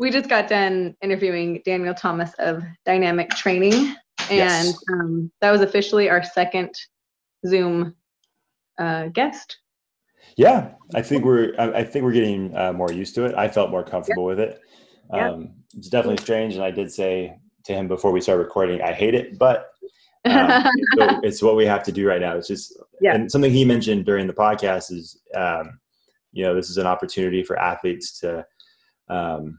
we just got done interviewing Daniel Thomas of Dynamic Training, and Yes. um, that was officially our second Zoom uh, guest. Yeah, I think we're I think we're getting uh, more used to it. I felt more comfortable with it. Um, it's definitely strange, and I did say to him before we started recording, I hate it, but um, so it's what we have to do right now. It's just Yeah. and something he mentioned during the podcast is um, you know this is an opportunity for athletes to um,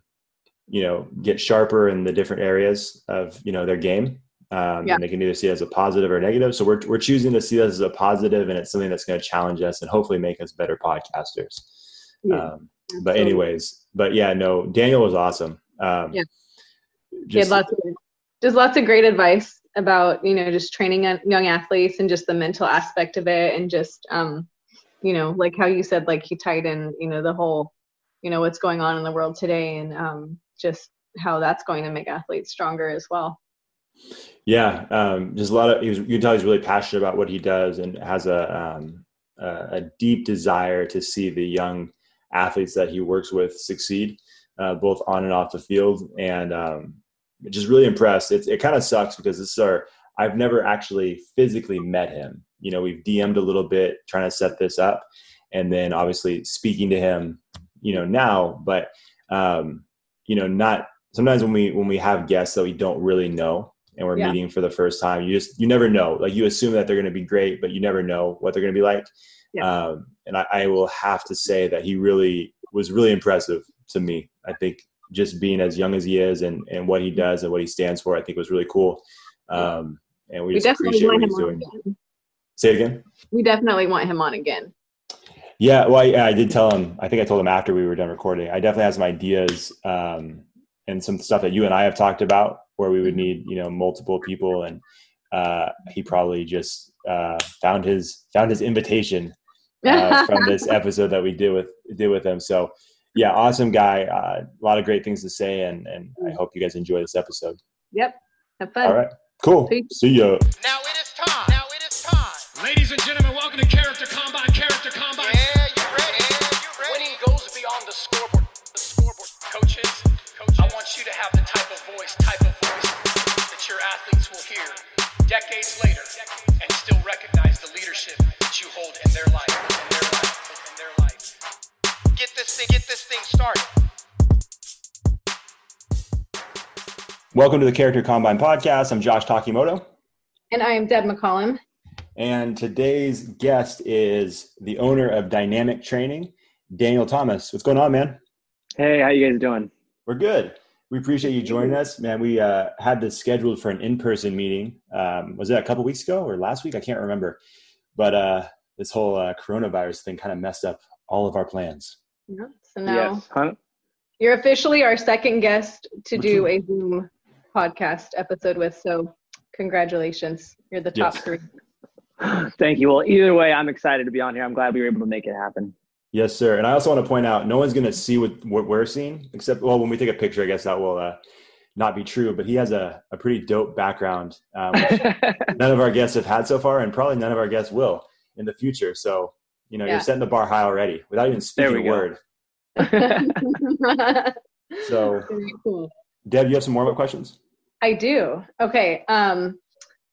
you know get sharper in the different areas of you know their game. Um, Yeah. and they can either see it as a positive or negative. So we're, we're choosing to see this as a positive and it's something that's going to challenge us and hopefully make us better podcasters. Yeah, Um, but anyways, but yeah, no, Daniel was awesome. Um, Yeah. he had just- lots of just lots of great advice about you know just training young- young athletes and just the mental aspect of it and just um you know like how you said like he tied in you know the whole you know what's going on in the world today and um just how that's going to make athletes stronger as well Yeah, um, just a lot of. He was, you can tell he's really passionate about what he does and has a um, a deep desire to see the young athletes that he works with succeed, uh, both on and off the field. And um, just really impressed. It, it kind of sucks because this is our. I've never actually physically met him. You know, we've DM'd a little bit trying to set this up, and then obviously speaking to him. You know now, but um, you know, not sometimes when we when we have guests that we don't really know and we're Yeah. meeting for the first time you just you never know. Like you assume that they're going to be great but you never know what they're going to be like. Yeah. um, and I, I will have to say that he really was really impressive to me. I think just being as young as he is and and what he does and what he stands for i think was really cool. Um, and we, we just definitely appreciate what want him on doing. again. Say it again? We definitely want him on again Yeah, well, I, I did tell him. I think I told him after we were done recording. I definitely have some ideas um, and some stuff that you and I have talked about, where we would need, you know, multiple people, and uh, he probably just uh, found his found his invitation uh, from this episode that we did with did with him. So, yeah, awesome guy. Uh, a lot of great things to say, and and I hope you guys enjoy this episode. yep have fun All right, cool. Peace. See ya. Now decades later and still recognize the leadership that you hold in their life, in their life, in their life. Get this thing, get this thing started. Welcome to the Character Combine podcast. I'm Josh Takimoto. and i am deb mccollum And today's guest is the owner of Dynamic Training, Daniel Thomas. What's going on, man? Hey, how you guys doing? We're good. We appreciate you joining us, man. We uh, had this scheduled for an in-person meeting. Um, was it a couple weeks ago or last week? I can't remember. But uh, this whole uh, coronavirus thing kind of messed up all of our plans. Yeah, so now Yes. Huh? you're officially our second guest to Which do one? a zoom podcast episode with so congratulations you're the top Yes. three Thank you. Well, either way, I'm excited to be on here. I'm glad we were able to make it happen. Yes, sir. And I also want to point out, no one's going to see what, what we're seeing, except well, when we take a picture, I guess that will uh, not be true. But he has a, a pretty dope background, um, which none of our guests have had so far, and probably none of our guests will in the future. So, you know, Yeah. you're setting the bar high already without even speaking a go. word. So, cool. Deb, you have some more up questions? I do. Okay. Um,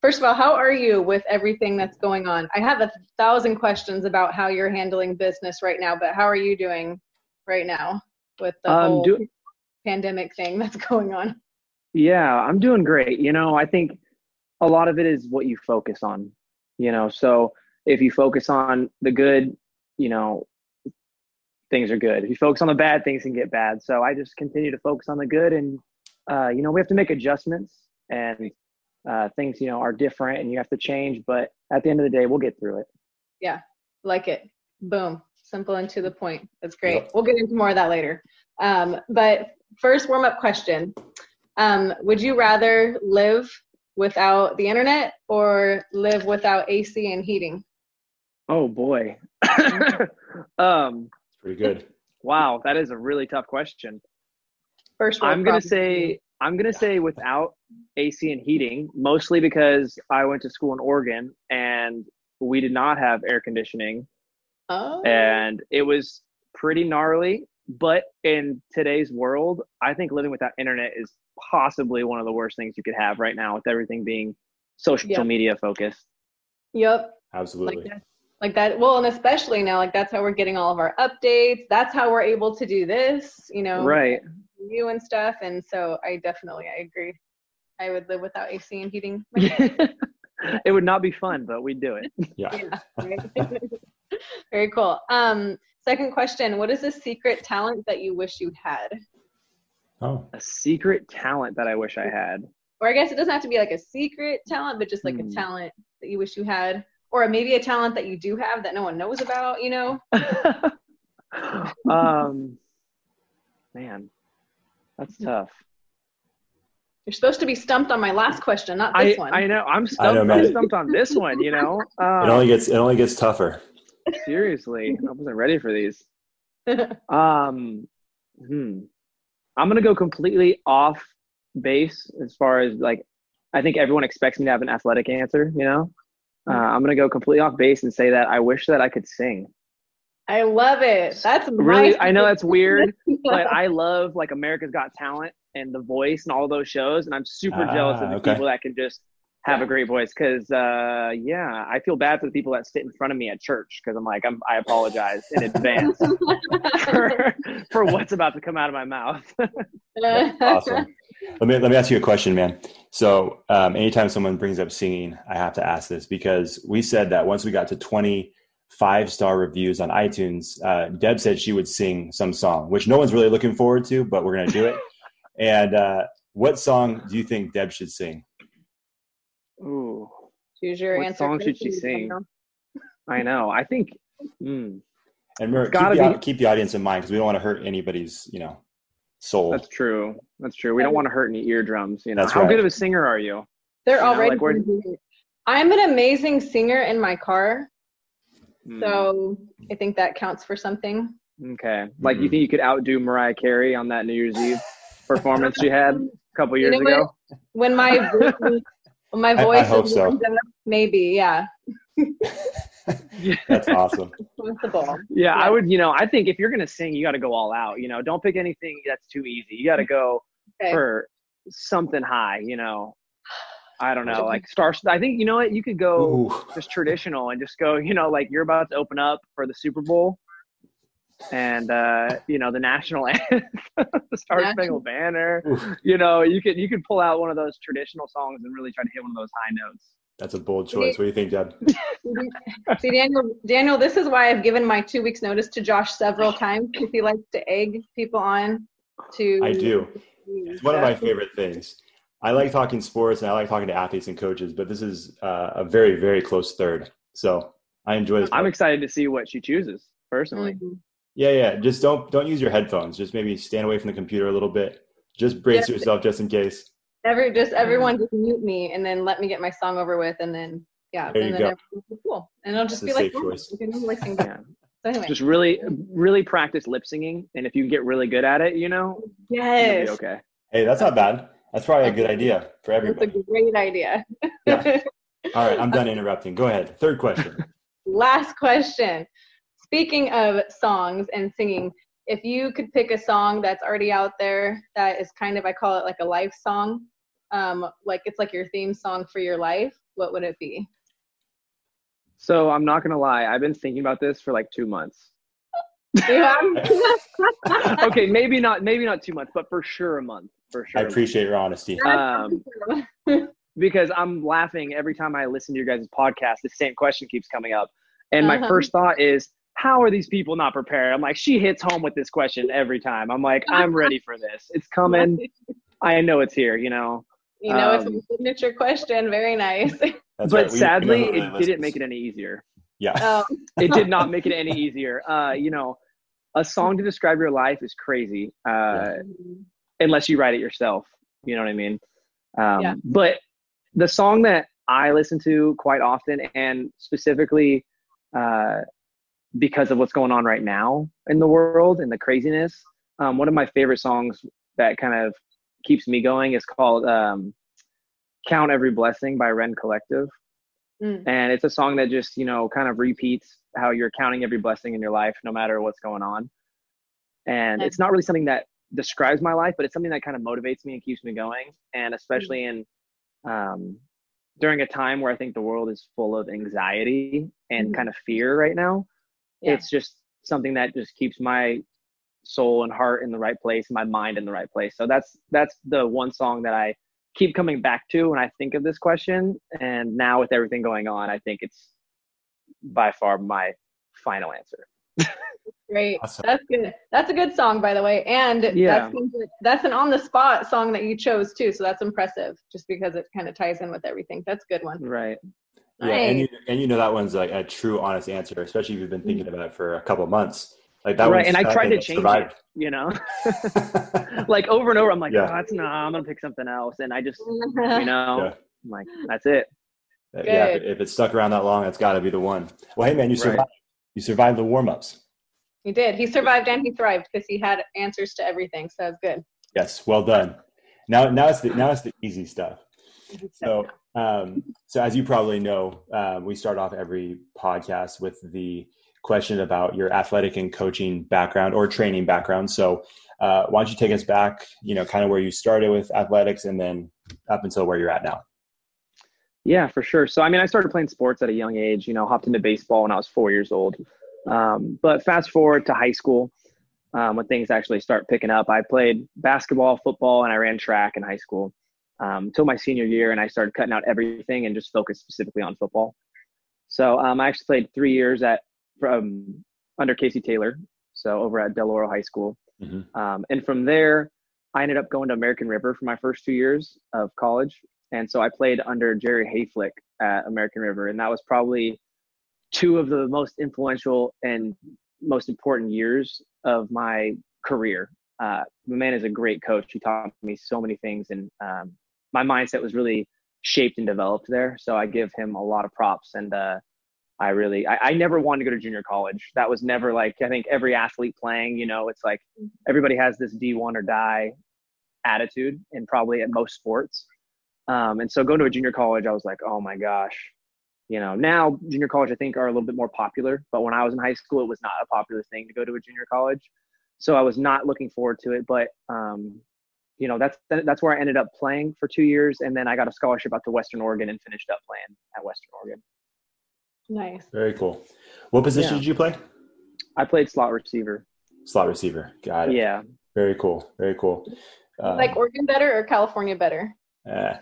first of all, how are you with everything that's going on? I have a thousand questions about how you're handling business right now, but how are you doing right now with the Um, whole do- pandemic thing that's going on? yeah, I'm doing great. You know, I think a lot of it is what you focus on. You know, so if you focus on the good, you know, things are good. If you focus on the bad, things can get bad. So I just continue to focus on the good, and uh, you know, we have to make adjustments, and uh, things, you know, are different, and you have to change. But at the end of the day, we'll get through it. Yeah. Like it. Boom. Simple and to the point. That's great. Yep. We'll get into more of that later. Um, but first warm up question. Um, would you rather live without the internet or live without AC and heating? Oh boy. um, It's pretty good. wow, that is a really tough question. First world I'm gonna problem. say I'm gonna say without AC and heating, mostly because I went to school in Oregon and we did not have air conditioning, Oh. and it was pretty gnarly. but in today's world, I think living without internet is possibly one of the worst things you could have right now with everything being social Yeah. media focused. Yep. Absolutely. Like that. Like that. Well, and especially now, like that's how we're getting all of our updates. That's how we're able to do this, you know, Right. you and stuff. And so I definitely, I agree. I would live without AC and heating. it would not be fun, but we'd do it. yeah. yeah. Very cool. Um, second question: What is a secret talent that you wish you had? Oh, A secret talent that I wish I had. Or I guess it doesn't have to be like a secret talent, but just like Hmm. a talent that you wish you had, or maybe a talent that you do have that no one knows about. You know? um, man, that's tough. You're supposed to be stumped on my last question, not I, this one. I know. I'm I stumped, know, I'm man. stumped on this one, you know? it Um, only gets it only gets tougher. seriously, I wasn't ready for these. Um, hmm. I'm gonna go completely off base as far as like, I think everyone expects me to have an athletic answer. You know, uh, I'm gonna go completely off base and say that I wish that I could sing. I love it. That's Really, my I know that's weird, but I love like America's Got Talent and The Voice and all those shows, and I'm super jealous of Ah, the okay. people that can just have a great voice. Because uh, yeah, I feel bad for the people that sit in front of me at church because I'm like, I'm, I apologize in advance for, for what's about to come out of my mouth. awesome. Let me let me ask you a question, man. So, um, anytime someone brings up singing, I have to ask this because we said that once we got to twenty five star reviews on iTunes, uh, Deb said she would sing some song, which no one's really looking forward to, but we're gonna do it. and uh, what song do you think Deb should sing? Ooh, Choose your What answer. What song should she sing? I know. I think. Mm, And remember, It's gotta keep the, be- keep the audience in mind because we don't want to hurt anybody's, you know, soul. that's true. That's true. We don't want to hurt any eardrums. You know, That's how right. good of a singer are you? They're You know, already. like, I'm an amazing singer in my car, Mm, so I think that counts for something. okay. Like you Mhm. think you could outdo Mariah Carey on that New Year's Eve performance she had a couple You years know ago? When my voice, when my I voice hope is so. up, maybe, yeah, That's awesome. possible. Yeah, I would. You know, I think if you're gonna sing, you got to go all out. You know, don't pick anything that's too easy. You got to go Okay. for something high. You know, I don't know, like star. I think you know what you could go Ooh. just traditional and just go. You know, like you're about to open up for the Super Bowl, and uh, you know the national anthem, the Star National- Spangled Banner. Ooh. You know, you could you could pull out one of those traditional songs and really try to hit one of those high notes. That's a bold choice. What do you think, Deb? See, Daniel, Daniel, this is why I've given my two weeks notice to Josh several times because he likes to egg people on to. I do. It's one of my favorite things. I like talking sports and I like talking to athletes and coaches, but this is uh, a very, very close third. So I enjoy this. I'm part. excited to see what she chooses personally. Mhm. yeah, yeah. Just don't don't use your headphones. Just maybe stand away from the computer a little bit. Just brace Yeah. yourself just in case. Every just everyone just mute me and then let me get my song over with and then yeah, There and you then go. everything will be cool. And it'll just That's be like oh, you can normally sing back. Yeah. So anyway, Just really, really practice lip singing, and if you get really good at it, you know, you'll yes, be okay. Hey, that's not bad. That's probably a good idea for everybody. that's a great idea. Yeah. All right, I'm done interrupting. Go ahead. Third question. Last question. Speaking of songs and singing, if you could pick a song that's already out there that is kind of I call it like a life song, um, like it's like your theme song for your life, what would it be? So I'm not gonna lie, I've been thinking about this for like two months. Okay, maybe not, maybe not two months, but for sure a month, for sure. I a month. appreciate your honesty. Um, because I'm laughing every time I listen to your guys' podcast. The same question keeps coming up, and my Uh-huh. first thought is, how are these people not prepared? I'm like, she hits home with this question every time. I'm like, I'm ready for this. It's coming. I know it's here. You know. You know, it's Um, a signature question. Very nice. That's but right. We- we sadly, know who really it didn't make it any easier. Yeah. Oh, It did not make it any easier. Uh, you know, a song to describe your life is crazy. Uh, Yeah. Unless you write it yourself. You know what I mean? Um, Yeah. But the song that I listen to quite often, and specifically uh, because of what's going on right now in the world and the craziness, um, one of my favorite songs that kind of keeps me going is called um, "Count Every Blessing" by Rend Collective Mm. and it's a song that just you know kind of repeats how you're counting every blessing in your life no matter what's going on And it's not really something that describes my life, but it's something that kind of motivates me and keeps me going. And especially in um, during a time where I think the world is full of anxiety and Mhm. kind of fear right now, Yeah. it's just something that just keeps my soul and heart in the right place, my mind in the right place. So that's that's the one song that I keep coming back to when I think of this question. And now with everything going on, I think it's by far my final answer. Great. Awesome. That's good. That's a good song, by the way. And Yeah. that's, that's an on the spot song that you chose too. So that's impressive just because it kind of ties in with everything. That's a good one. Right. Yeah, and you and you know that one's like a true honest answer, especially if you've been thinking about it for a couple of months. Like that right. And I tried to change survived. it, you know, like over and over. I'm like, Yeah. oh, that's not, I'm going to pick something else. And I just, you know, Yeah. I'm like, that's it. Uh, yeah, if, Good. if it's stuck around that long, it's got to be the one. Well, hey man, you Right. survived. You survived the warm ups. He did. He survived and he thrived because he had answers to everything. So that's good. Yes, well done. Now, now it's the now it's the easy stuff. So, um, so as you probably know, uh, we start off every podcast with the question about your athletic and coaching background or training background. So, uh, why don't you take us back? You know, kind of where you started with athletics, and then up until where you're at now. Yeah, for sure. So, I mean, I started playing sports at a young age, you know, hopped into baseball when I was four years old. Um, but fast forward to high school, um, when things actually start picking up, I played basketball, football, and I ran track in high school um, until my senior year. And I started cutting out everything and just focused specifically on football. So, um, I actually played three years at from under Casey Taylor, so over at Del Oro High School. Mhm. Um, and from there, I ended up going to American River for my first two years of college. And so I played under Jerry Haflich at American River. And that was probably two of the most influential and most important years of my career. Uh, the man is a great coach. He taught me so many things. And um, my mindset was really shaped and developed there. So I give him a lot of props. And uh, I really, I, I never wanted to go to junior college. That was never like, I think every athlete playing, you know, it's like everybody has this D1 or die attitude and probably at most sports. Um, and so going to a junior college, I was like, oh my gosh, you know, now junior college, I think are a little bit more popular, but when I was in high school, it was not a popular thing to go to a junior college. So I was not looking forward to it, but, um, you know, that's, that's where I ended up playing for two years. And then I got a scholarship out to Western Oregon and finished up playing at Western Oregon. Nice. Very cool. What position Yeah. did you play? I played slot receiver. Slot receiver. Got it. Yeah. Very cool. Very cool. Um, like Oregon better or California better? eh,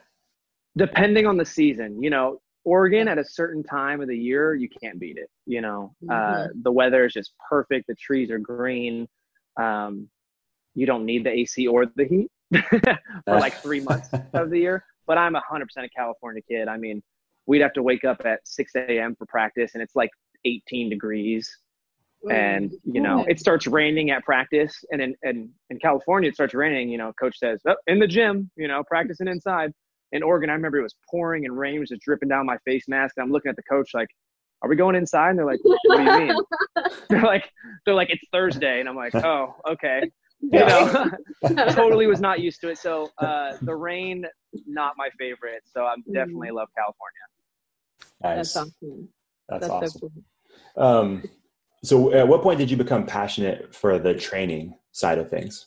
depending on the season you know oregon at a certain time of the year you can't beat it you know? Uh, the weather is just perfect the trees are green um, you don't need the ac or the heat for like three months of the year but i'm 100% a california kid. I mean we'd have to wake up at 6 a.m for practice and it's like 18 degrees and you know it starts raining at practice and in, in, in california it starts raining you know coach says oh, in the gym you know practicing inside in oregon i remember it was pouring and rain was just dripping down my face mask and i'm looking at the coach like are we going inside and they're like what do you mean they're like they're like it's thursday and i'm like oh okay you know totally was not used to it so uh the rain not my favorite so i'm definitely love california nice. That's awesome. That's, That's awesome. so cool. Um, so, at what point did you become passionate for the training side of things?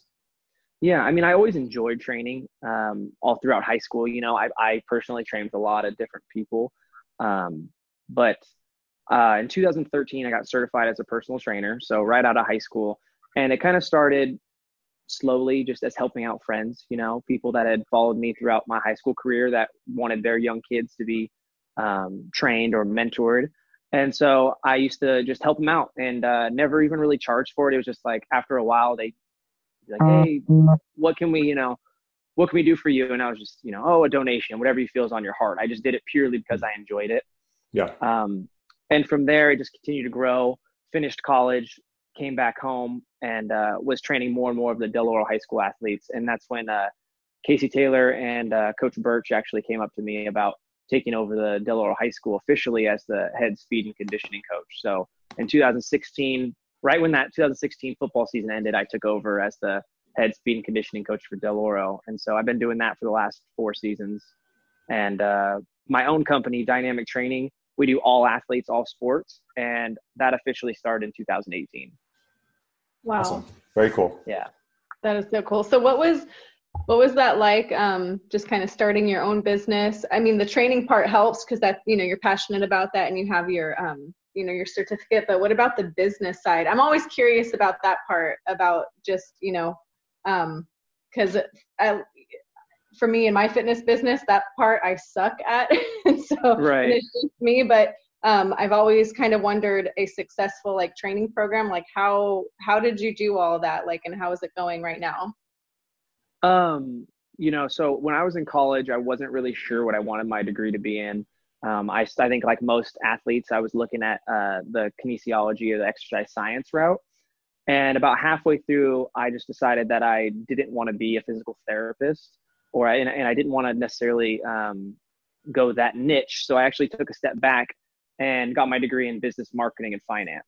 Yeah, I mean, I always enjoyed training um, all throughout high school. You know, I, I personally trained with a lot of different people. Um, but uh, in 2013, I got certified as a personal trainer. So, right out of high school. And it kind of started slowly just as helping out friends, you know, people that had followed me throughout my high school career that wanted their young kids to be um, trained or mentored. And so I used to just help them out and uh, never even really charge for it. It was just like after a while, they like, hey, what can we, you know, what can we do for you? And I was just, you know, oh, a donation, whatever you feel is on your heart. I just did it purely because I enjoyed it. Yeah. Um, and from there, it just continued to grow. Finished college, came back home, and uh, was training more and more of the Del Oro High School athletes. And that's when uh, Casey Taylor and uh, Coach Birch actually came up to me about taking over the Del Oro High School officially as the head speed and conditioning coach. So in 2016, right when that 2016 football season ended, I took over as the head speed and conditioning coach for Del Oro. And so I've been doing that for the last four seasons. And uh, my own company, Dynamic Training, we do all athletes, all sports. And that officially started in 2018. Wow. Awesome. very cool. Yeah. That is so cool. So what was what was that like um, just kind of starting your own business i mean the training part helps because that you know you're passionate about that and you have your um, you know your certificate but what about the business side i'm always curious about that part about just you know um because um, for me in my fitness business that part i suck at And so right. it's just me but um, i've always kind of wondered a successful like training program like how how did you do all that like and how is it going right now um, you know, so when I was in college, I wasn't really sure what I wanted my degree to be in. Um, I, I think like most athletes, I was looking at uh, the kinesiology or the exercise science route. And about halfway through, I just decided that I didn't want to be a physical therapist or I, and, and I didn't want to necessarily um, go that niche. So I actually took a step back and got my degree in business marketing and finance.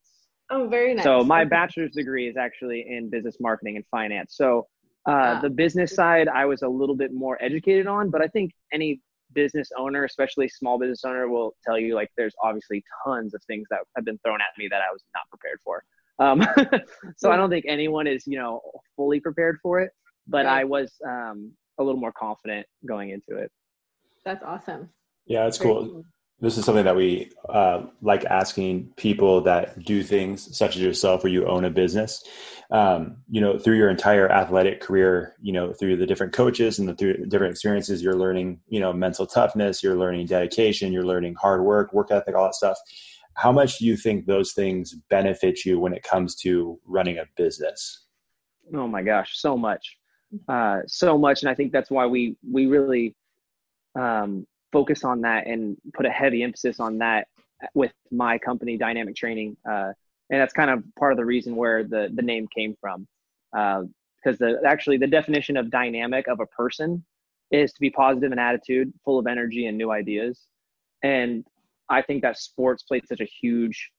Oh, very nice. So my bachelor's degree is actually in business marketing and finance. So uh, the business side, I was a little bit more educated on, but I think any business owner, especially small business owner, will tell you like there's obviously tons of things that have been thrown at me that I was not prepared for. Um, so I don't think anyone is you know fully prepared for it, but I was um, a little more confident going into it. That's awesome. Yeah, that's cool this is something that we uh, like asking people that do things such as yourself where you own a business um, you know through your entire athletic career you know through the different coaches and the through different experiences you're learning you know mental toughness you're learning dedication you're learning hard work work ethic all that stuff. How much do you think those things benefit you when it comes to running a business? Oh my gosh so much. Uh, so much and i think that's why we we really um, focus on that and put a heavy emphasis on that with my company dynamic training uh, and that's kind of part of the reason where the the name came from because uh, the actually the definition of dynamic of a person is to be positive in attitude full of energy and new ideas. And i think that sports played such a huge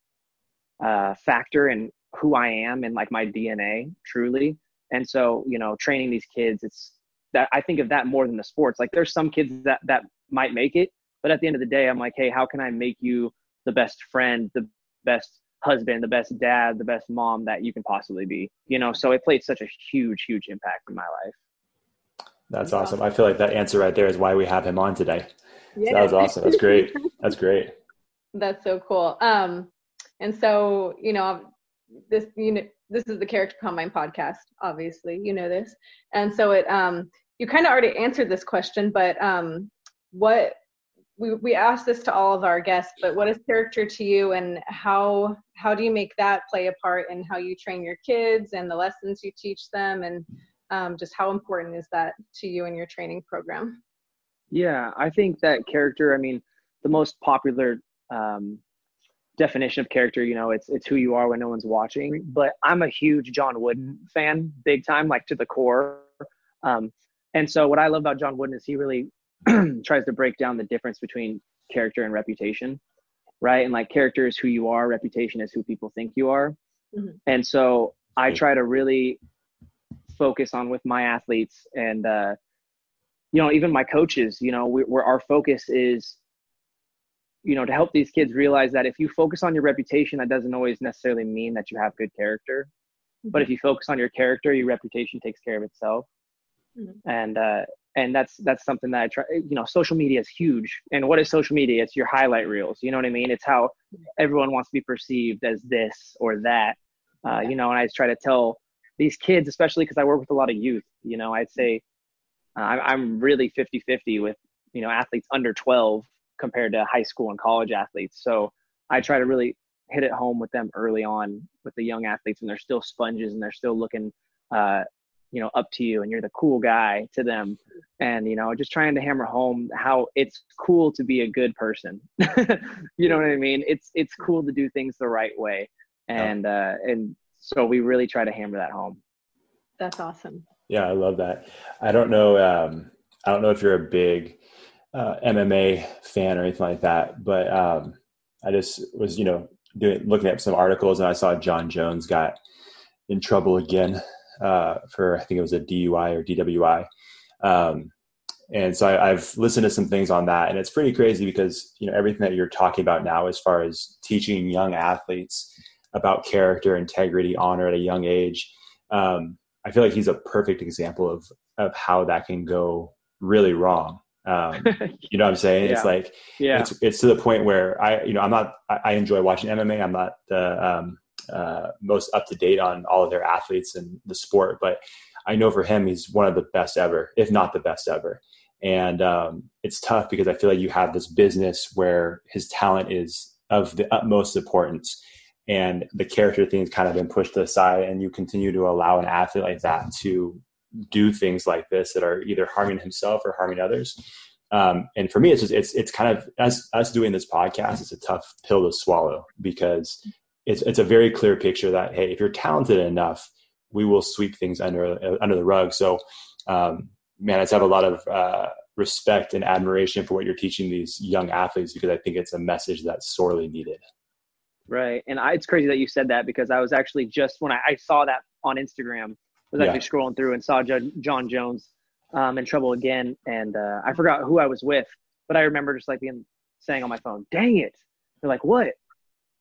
uh, factor in who i am and like my dna truly. And so you know training these kids it's that i think of that more than the sports. Like there's some kids that that might make it. But at the end of the day, I'm like, hey, how can I make you the best friend, the best husband, the best dad, the best mom that you can possibly be? You know, so it played such a huge, huge impact in my life. That's awesome. I feel like that answer right there is why we have him on today. Yeah. So that was awesome. That's great. That's great. That's so cool. Um, and so, you know, this, you know, this is the Character Combine podcast, obviously, you know this. And so it, um, you kind of already answered this question, but um, what we, we ask this to all of our guests but what is character to you and how how do you make that play a part in how you train your kids and the lessons you teach them? And um, just how important is that to you in your training program? Yeah i think that character i mean the most popular um, definition of character you know it's it's who you are when no one's watching. But i'm a huge john wooden fan big time like to the core. Um, and so what i love about john wooden is he really tries to break down the difference between character and reputation, right? And like character is who you are, reputation is who people think you are. Mm-hmm. And so I try to really focus on with my athletes and uh, you know even my coaches. You know, we, where our focus is, you know, to help these kids realize that if you focus on your reputation, that doesn't always necessarily mean that you have good character. Mm-hmm. But if you focus on your character, your reputation takes care of itself. Mm-hmm. And uh, and that's that's something that I try. You know, social media is huge. And what is social media? It's your highlight reels. You know what I mean? It's how everyone wants to be perceived as this or that. Uh, you know, and I try to tell these kids, especially because I work with a lot of youth. You know, I'd say uh, I'm really 50-50 with you know athletes under 12 compared to high school and college athletes. So I try to really hit it home with them early on with the young athletes when they're still sponges and they're still looking uh, you know up to you and you're the cool guy to them. And you know just trying to hammer home how it's cool to be a good person. You know what i mean? It's it's cool to do things the right way. And uh and so we really try to hammer that home. That's awesome. Yeah i love that. I don't know um i don't know if you're a big uh, mma fan or anything like that but um i just was you know doing looking at some articles and i saw jon jones got in trouble again uh, for I think it was a DUI or DWI. Um, and so I, have listened to some things on that, and it's pretty crazy because you know everything that you're talking about now, as far as teaching young athletes about character, integrity, honor at a young age. um, I feel like he's a perfect example of of how that can go really wrong. Um, you know what I'm saying? Yeah. It's like Yeah. it's it's to the point where I you know I'm not I, I enjoy watching MMA. I'm not the um, uh, most up to date on all of their athletes and the sport, but I know for him he's one of the best ever, if not the best ever. And um, it's tough because I feel like you have this business where his talent is of the utmost importance, and the character thing's kind of been pushed aside, and you continue to allow an athlete like that to do things like this that are either harming himself or harming others. Um, and for me, it's just, it's it's kind of us us doing this podcast. It's a tough pill to swallow because it's it's a very clear picture that hey, if you're talented enough, we will sweep things under under the rug. So, um, man, I just have a lot of uh, respect and admiration for what you're teaching these young athletes because I think it's a message that's sorely needed. Right. And I, it's crazy that you said that because I was actually just when I, I saw that on Instagram, I was Yeah. actually scrolling through and saw Jo- Jon Jones um, in trouble again. And uh, I forgot who I was with, but I remember just like being saying on my phone, dang it. They're like, what?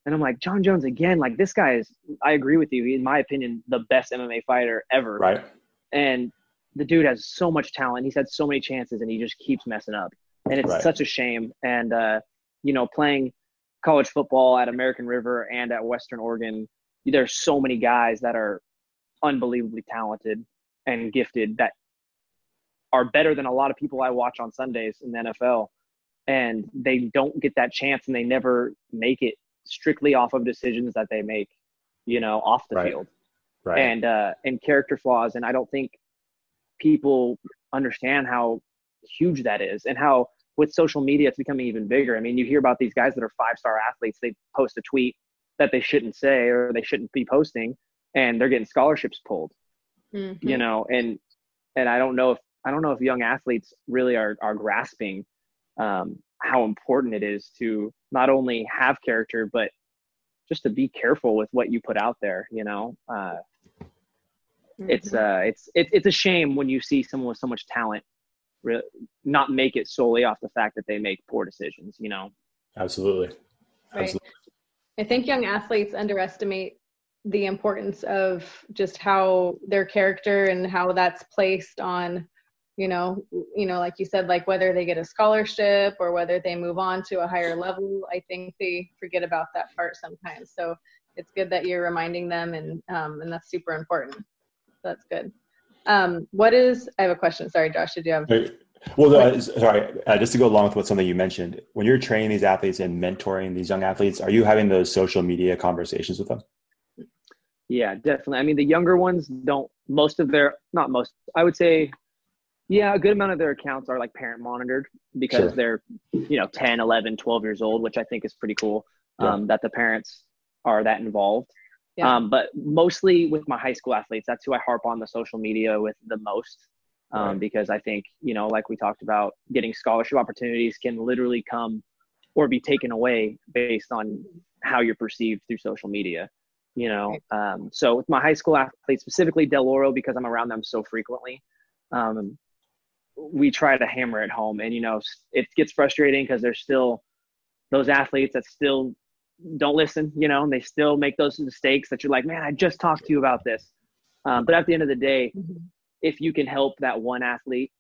And I'm like, Jon Jones again. Like, this guy is, I agree with you. In my opinion, the best MMA fighter ever. Right. And the dude has so much talent. He's had so many chances and he just keeps messing up. And it's Right. such a shame. And, uh, you know, playing college football at American River and at Western Oregon, there's so many guys that are unbelievably talented and gifted that are better than a lot of people I watch on Sundays in the NFL. And they don't get that chance and they never make it strictly off of decisions that they make, you know, off the Right. field Right. and uh, and character flaws. And I don't think people understand how huge that is, and how with social media it's becoming even bigger. I mean, you hear about these guys that are five star athletes. They post a tweet that they shouldn't say or they shouldn't be posting, and they're getting scholarships pulled. Mhm. You know, and and I don't know if I don't know if young athletes really are are grasping um, how important it is to not only have character but just to be careful with what you put out there. You know, uh, it's Mhm. uh it's it's it's a shame when you see someone with so much talent re- not make it solely off the fact that they make poor decisions you know Absolutely. Right. Absolutely. I think young athletes underestimate the importance of just how their character and how that's placed on, you know, you know, like you said, like whether they get a scholarship or whether they move on to a higher level. I think they forget about that part sometimes. So it's good that you're reminding them, and um, and that's super important. That's good. Um, what is? I have a question. Sorry, Josh. Did you have? Hey, Well, uh, sorry, uh, just to go along with what something you mentioned, when you're training these athletes and mentoring these young athletes, are you having those social media conversations with them? yeah definitely i mean the younger ones don't most of their not most i would say yeah a good amount of their accounts are like parent monitored because Sure. they're you know 10 11 12 years old which i think is pretty cool Yeah. um, that the parents are that involved Yeah. um, but mostly with my high school athletes that's who i harp on the social media with the most um, Right. because i think you know like we talked about getting scholarship opportunities can literally come or be taken away based on how you're perceived through social media you know um, so with my high school athletes specifically del oro because i'm around them so frequently um, we try to hammer it home. And you know it gets frustrating because there's still those athletes that still don't listen you know and they still make those mistakes that you're like man i just talked to you about this. Um, but at the end of the day Mhm. if you can help that one athlete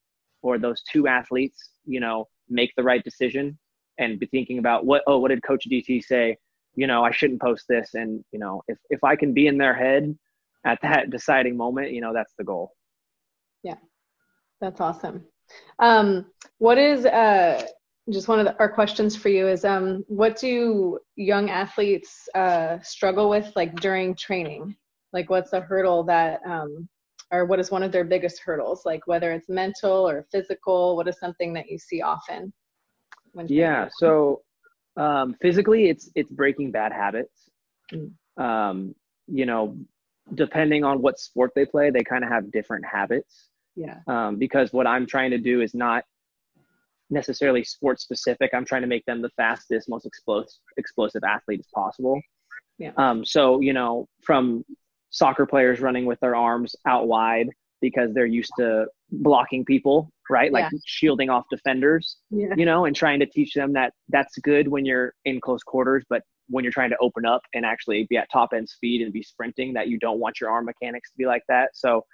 or those two athletes you know make the right decision and be thinking about what oh what did coach dt say? You know i shouldn't post this. And you know if, if i can be in their head at that deciding moment you know that's the goal That's awesome. Um, what is uh, just one of the, our questions for you is um, what do young athletes uh, struggle with like during training? Like what's a hurdle that um, or what is one of their biggest hurdles? Like whether it's mental or physical, what is something that you see often? Yeah so um, physically it's it's breaking bad habits Mm. um, you know depending on what sport they play they kind of have different habits yeah. um, because what I'm trying to do is not necessarily sports specific. I'm trying to make them the fastest, most explosive explosive athlete as possible. Yeah. Um, so you know, from soccer players running with their arms out wide because they're used to blocking people, right? Like Yeah. shielding off defenders, Yeah. you know, and trying to teach them that that's good when you're in close quarters, but when you're trying to open up and actually be at top end speed and be sprinting that you don't want your arm mechanics to be like that. So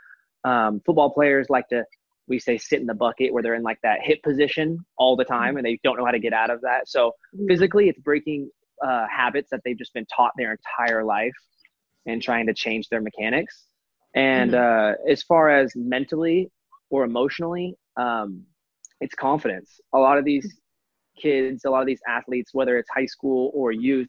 um, football players like to we say sit in the bucket where they're in like that hip position all the time and they don't know how to get out of that. So Mm-hmm. physically, it's breaking uh, habits that they've just been taught their entire life and trying to change their mechanics. And uh, as far as mentally or emotionally, um, it's confidence. A lot of these kids, a lot of these athletes, whether it's high school or youth,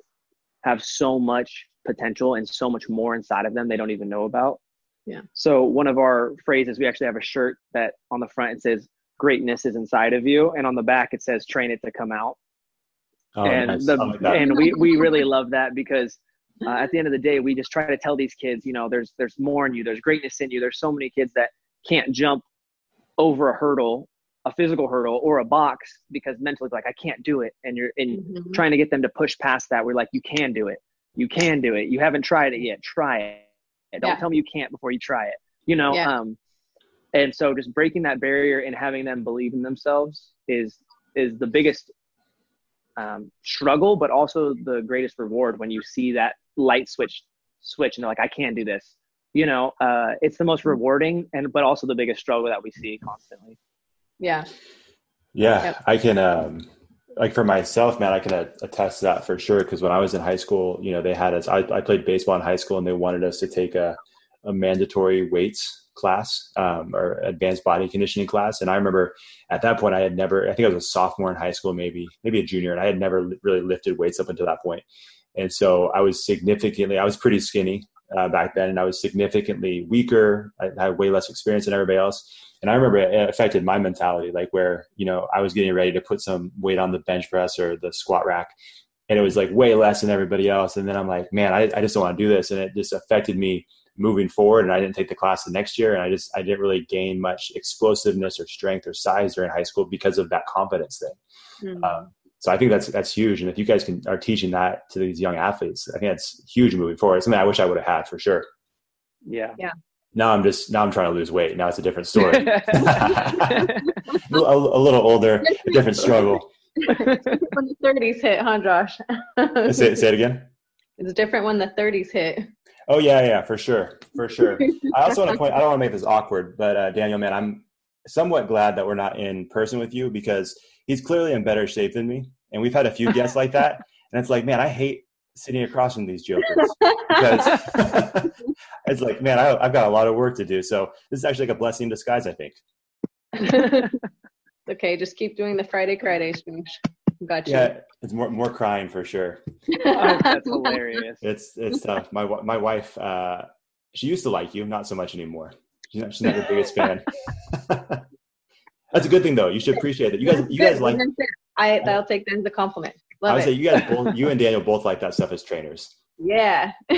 have so much potential and so much more inside of them they don't even know about. Yeah. So one of our phrases, we actually have a shirt that on the front it says "Greatness is inside of you," and on the back it says "Train it to come out." Oh, and nice. the, like and we we really love that because uh, at the end of the day, we just try to tell these kids, you know, there's there's more in you, there's greatness in you. There's so many kids that can't jump over a hurdle, a physical hurdle or a box because mentally like I can't do it, and you're and Mhm. trying to get them to push past that. We're like, you can do it, you can do it. You haven't tried it yet, try it. Don't Yeah. tell me you can't before you try it. You know, Yeah. um, and so just breaking that barrier and having them believe in themselves is is the biggest um, struggle, but also the greatest reward when you see that light switch switch and they're like, I can't do this. You know, uh, it's the most rewarding and but also the biggest struggle that we see constantly. Yeah. Yeah, Yep. I can. Um, like for myself, man, I can attest to that for sure. Because when I was in high school, you know, they had us. I, I played baseball in high school, and they wanted us to take a, a mandatory weights class um, or advanced body conditioning class. And I remember at that point, I had never. I think I was a sophomore in high school, maybe maybe a junior, and I had never really lifted weights up until that point. And so I was significantly. I was pretty skinny uh, back then, and I was significantly weaker. I had way less experience than everybody else. And I remember it affected my mentality, like where, you know, I was getting ready to put some weight on the bench press or the squat rack. And it was like way less than everybody else. And then I'm like, man, I, I just don't want to do this. And it just affected me moving forward. And I didn't take the class the next year. And I just, I didn't really gain much explosiveness or strength or size during high school because of that confidence thing. Mhm. Um, so I think that's that's huge. And if you guys can are teaching that to these young athletes, I think that's huge moving forward. It's something I wish I would have had for sure. Yeah. Yeah. Now I'm just now I'm trying to lose weight. Now it's a different story. a, a little older, a different struggle. when the 30s hit, huh, Josh? Say, say it again. it's different when the 30s hit. Oh yeah, yeah, for sure, for sure. I also want to point. I don't want to make this awkward, but uh, Daniel, man, I'm somewhat glad that we're not in person with you because he's clearly in better shape than me, and we've had a few guests like that, and it's like, man, I hate sitting across from these jokers because it's like, man, I, I've got a lot of work to do. So this is actually like a blessing in disguise, I think. okay, just keep doing the Friday Fridays, Josh. Got you. Yeah, it's more more crying for sure. Oh, that's hilarious. It's it's tough. My my wife, uh, she used to like you, not so much anymore. She's not, she's not your biggest fan. That's a good thing though. You should appreciate it. You guys, you guys like. I that'll take that as a compliment. I Love would say you guys both, you and Daniel both like that stuff as trainers. yeah.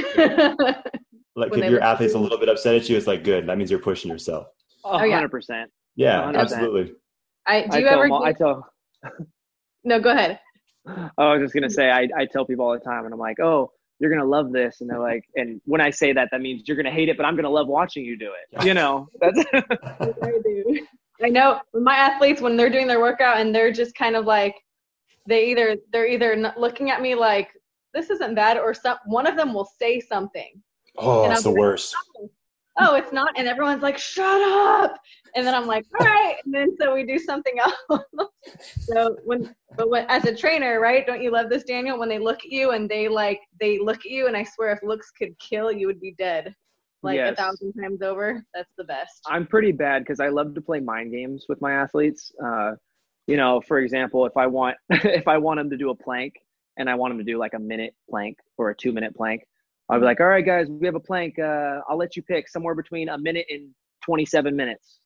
Like When if your athlete's to a little bit upset at you, it's like good. That means you're pushing yourself. A yeah. hundred percent. Yeah, 100%. absolutely. I do you tell, ever? them all- I tell no, go ahead. Oh, I was just gonna say I, I tell people all the time and I'm like, oh, you're gonna love this, and they're like, and when I say that, that means you're gonna hate it, but I'm gonna love watching you do it. You know, that's I do. I know my athletes when they're doing their workout and they're just kind of like they either they're either looking at me like this isn't bad or some one of them will say something. Oh, And it's the like, worst. Oh, it's not, and everyone's like, "Shut up!" And then I'm like, "All right." And then so we do something else. so when, but when as a trainer, right? Don't you love this, Daniel? When they look at you and they like they look at you, and I swear, if looks could kill, you would be dead, like Yes. a thousand times over. That's the best. I'm pretty bad because I love to play mind games with my athletes. Uh, you know, for example, if I want if I want them to do a plank and I want them to do like a minute plank or a two minute plank, I'll be like, all right, guys, we have a plank. Uh, I'll let you pick somewhere between a minute and 27 minutes.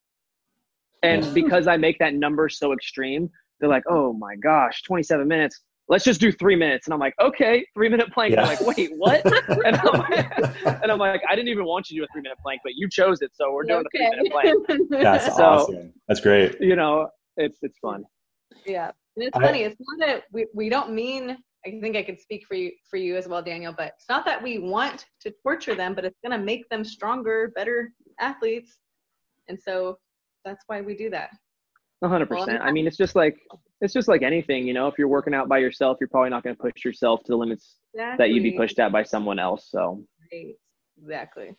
And Yeah. because I make that number so extreme, they're like, oh my gosh, 27 minutes. Let's just do three minutes. And I'm like, okay, three minute plank. Yeah. They're like, wait, what? and, I'm like, and I'm like, I didn't even want you to do a three minute plank, but you chose it. So we're doing a three minute plank. That's So- awesome. That's great. You know, it's, it's fun. Yeah, and it's I- funny. It's not that we, we don't mean. I think I can speak for you for you as well, Daniel. But it's not that we want to torture them, but it's gonna make them stronger, better athletes, and so that's why we do that. 100% I'm- I mean, it's just like it's just like anything, you know. If you're working out by yourself, you're probably not going to push yourself to the limits that you'd be pushed at by someone else. So Right. Exactly.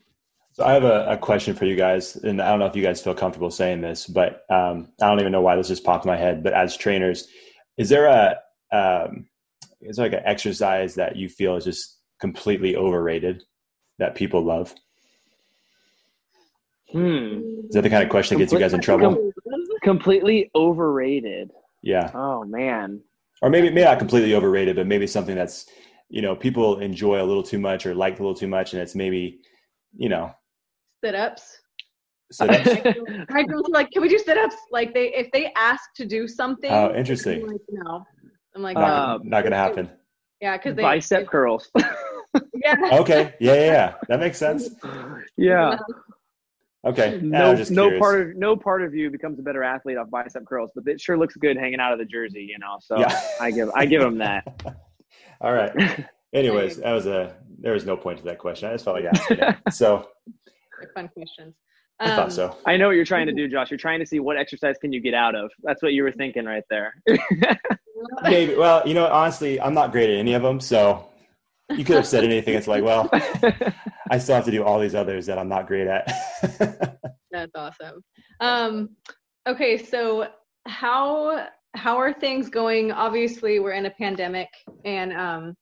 So I have a, a question for you guys, and I don't know if you guys feel comfortable saying this, but um, I don't even know why this just popped in my head. But as trainers, is there a um, is there like an exercise that you feel is just completely overrated that people love? hmm, Is that the kind of question that gets you guys in trouble? completely overrated. Yeah, Oh man. or maybe maybe not completely overrated, but maybe something that's you know people enjoy a little too much or like a little too much, and it's maybe you know Sit ups. sit-ups. My girls are like, can we do sit ups? Like they if they ask to do something. Oh, interesting. I'm like, no. I'm like, not, Um, not gonna happen. yeah, because they Bicep curls. Yeah. Okay, yeah, yeah, yeah, that makes sense. yeah. Okay, Yeah, No, just no curious. part of no part of you becomes a better athlete off bicep curls, but it sure looks good hanging out of the jersey, you know. So Yeah. I give I give them that. All right. Anyways, that was a there was no point to that question. I just felt like asking it. So They're fun questions. I Um, thought so. I know what you're trying to do, Josh. You're trying to see what exercise can you get out of. That's what you were thinking right there. Maybe. Well, you know, honestly, I'm not great at any of them. So you could have said anything. It's like, well, I still have to do all these others that I'm not great at. That's awesome. Um, okay, so how how are things going? Obviously, we're in a pandemic, and um,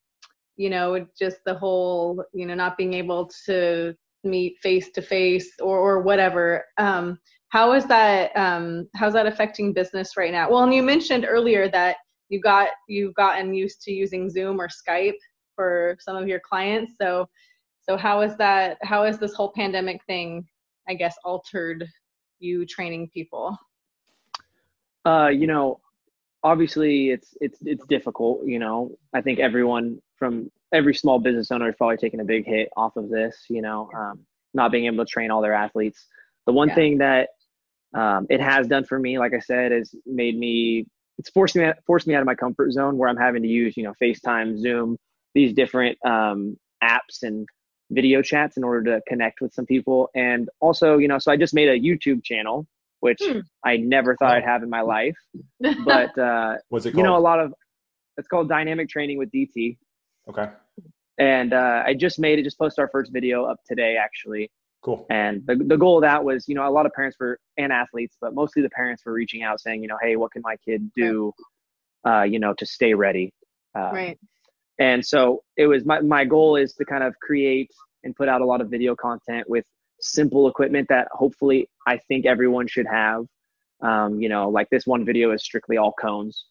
you know, just the whole you know not being able to meet face to face or or whatever. Um, how is that? Um, how's that affecting business right now? Well, and you mentioned earlier that you got you've gotten used to using Zoom or Skype for some of your clients. So, so how is that? How is this whole pandemic thing? I guess altered you training people? uh, you know, obviously it's it's it's difficult. You know, I think everyone from every small business owner is probably taking a big hit off of this. You know, um, not being able to train all their athletes. The one Yeah. thing that um, it has done for me, like I said, is made me it's forced me forced me out of my comfort zone where I'm having to use you know FaceTime, Zoom, these different um, apps and video chats in order to connect with some people. And also, you know, so I just made a YouTube channel, which Hmm. I never thought I'd have in my life. But uh, What's it called? you know, a lot of it's called dynamic training with DT. okay. And uh, I just made it, just posted our first video up today, actually. Cool. And the, the goal of that was, you know, a lot of parents were and athletes, but mostly the parents were reaching out saying, you know, hey, what can my kid do, uh, you know, to stay ready? Uh, right. and so it was my, my goal is to kind of create and put out a lot of video content with simple equipment that hopefully I think everyone should have. Um, you know, like this one video is strictly all cones,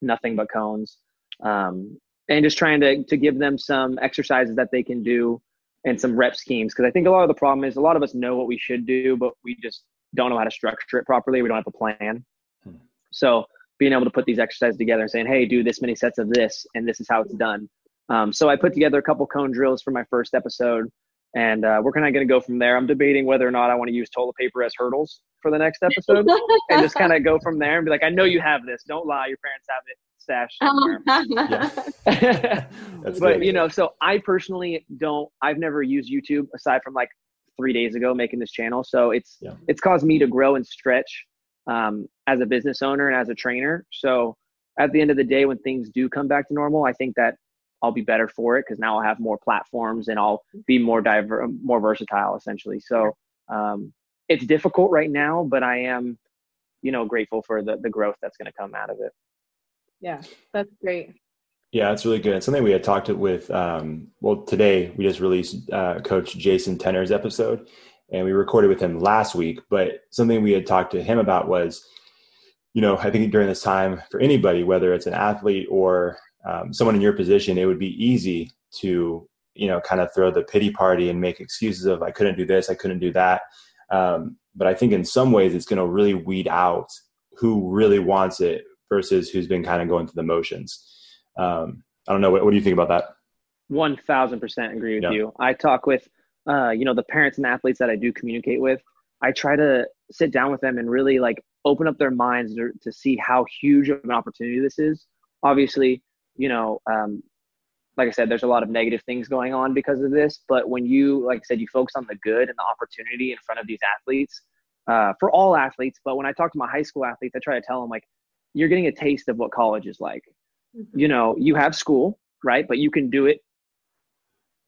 nothing but cones. Um, and just trying to, to give them some exercises that they can do and some rep schemes. Cause I think a lot of the problem is a lot of us know what we should do, but we just don't know how to structure it properly. We don't have a plan. Hmm. So being able to put these exercises together and saying, hey, do this many sets of this, and this is how it's done. Um, so I put together a couple cone drills for my first episode, and uh, we're kind of going to go from there. I'm debating whether or not I want to use toilet paper as hurdles for the next episode, and just kind of go from there and be like, I know you have this. Don't lie. Your parents have it stashed. That's but good. you know, so I personally don't. I've never used YouTube aside from like three days ago making this channel. So it's Yeah. it's caused me to grow and stretch um, as a business owner and as a trainer. So at the end of the day, when things do come back to normal, I think that I'll be better for it because now I'll have more platforms and I'll be more diver more versatile essentially. So um, it's difficult right now, but I am, you know, grateful for the the growth that's going to come out of it. yeah, that's great. Yeah, that's really good. It's something we had talked with. Um, well, today we just released uh, Coach Jason Tenner's episode, and we recorded with him last week. But something we had talked to him about was, you know, I think during this time for anybody, whether it's an athlete or um, someone in your position, it would be easy to, you know, kind of throw the pity party and make excuses of I couldn't do this, I couldn't do that. Um, but I think in some ways it's going to really weed out who really wants it versus who's been kind of going through the motions. Um, I don't know. What, what do you think about that? One thousand percent agree with Yeah. you. I talk with, uh, you know, the parents and athletes that I do communicate with. I try to sit down with them and really like open up their minds to, to see how huge of an opportunity this is. Obviously, you know, um, like I said, there's a lot of negative things going on because of this. But when you, like I said, you focus on the good and the opportunity in front of these athletes, uh, for all athletes. But when I talk to my high school athletes, I try to tell them like, you're getting a taste of what college is like. Mm-hmm. You know, you have school, right? But you can do it.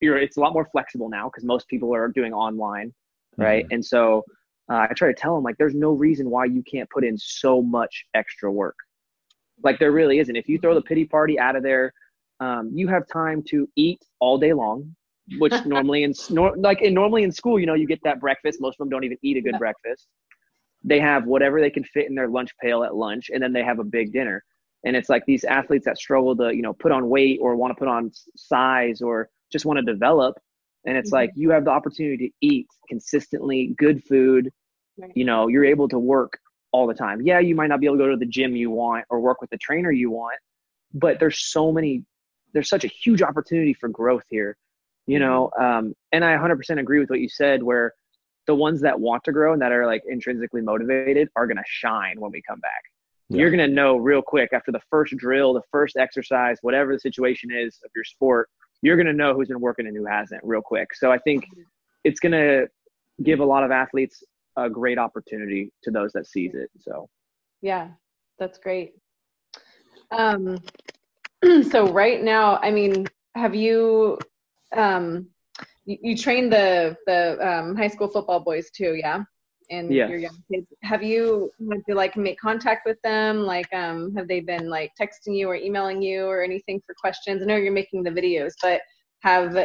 You're, it's a lot more flexible now because most people are doing online, right? And so uh, I try to tell them like, there's no reason why you can't put in so much extra work. Like there really isn't. If you throw the pity party out of there, um, you have time to eat all day long, which normally in nor, like in normally in school, you know, you get that breakfast. Most of them don't even eat a good Yeah. breakfast. They have whatever they can fit in their lunch pail at lunch, and then they have a big dinner. And it's like these athletes that struggle to, you know, put on weight or want to put on size or just want to develop. And it's Mhm. like you have the opportunity to eat consistently good food. Right. You know, you're able to work all the time. Yeah, you might not be able to go to the gym you want or work with the trainer you want, but there's so many, there's such a huge opportunity for growth here, you know. Um, and I 100% agree with what you said, where the ones that want to grow and that are like intrinsically motivated are going to shine when we come back. Yeah. You're going to know real quick after the first drill, the first exercise, whatever the situation is of your sport, you're going to know who's been working and who hasn't real quick. So I think it's going to give a lot of athletes a great opportunity to those that sees it. So Yeah, that's great. Um, so right now, I mean, have you, um, you, you train the the um, high school football boys too, yeah? And Yes. your young kids. Have you had to like make contact with them? Like, um, have they been like texting you or emailing you or anything for questions? I know you're making the videos, but have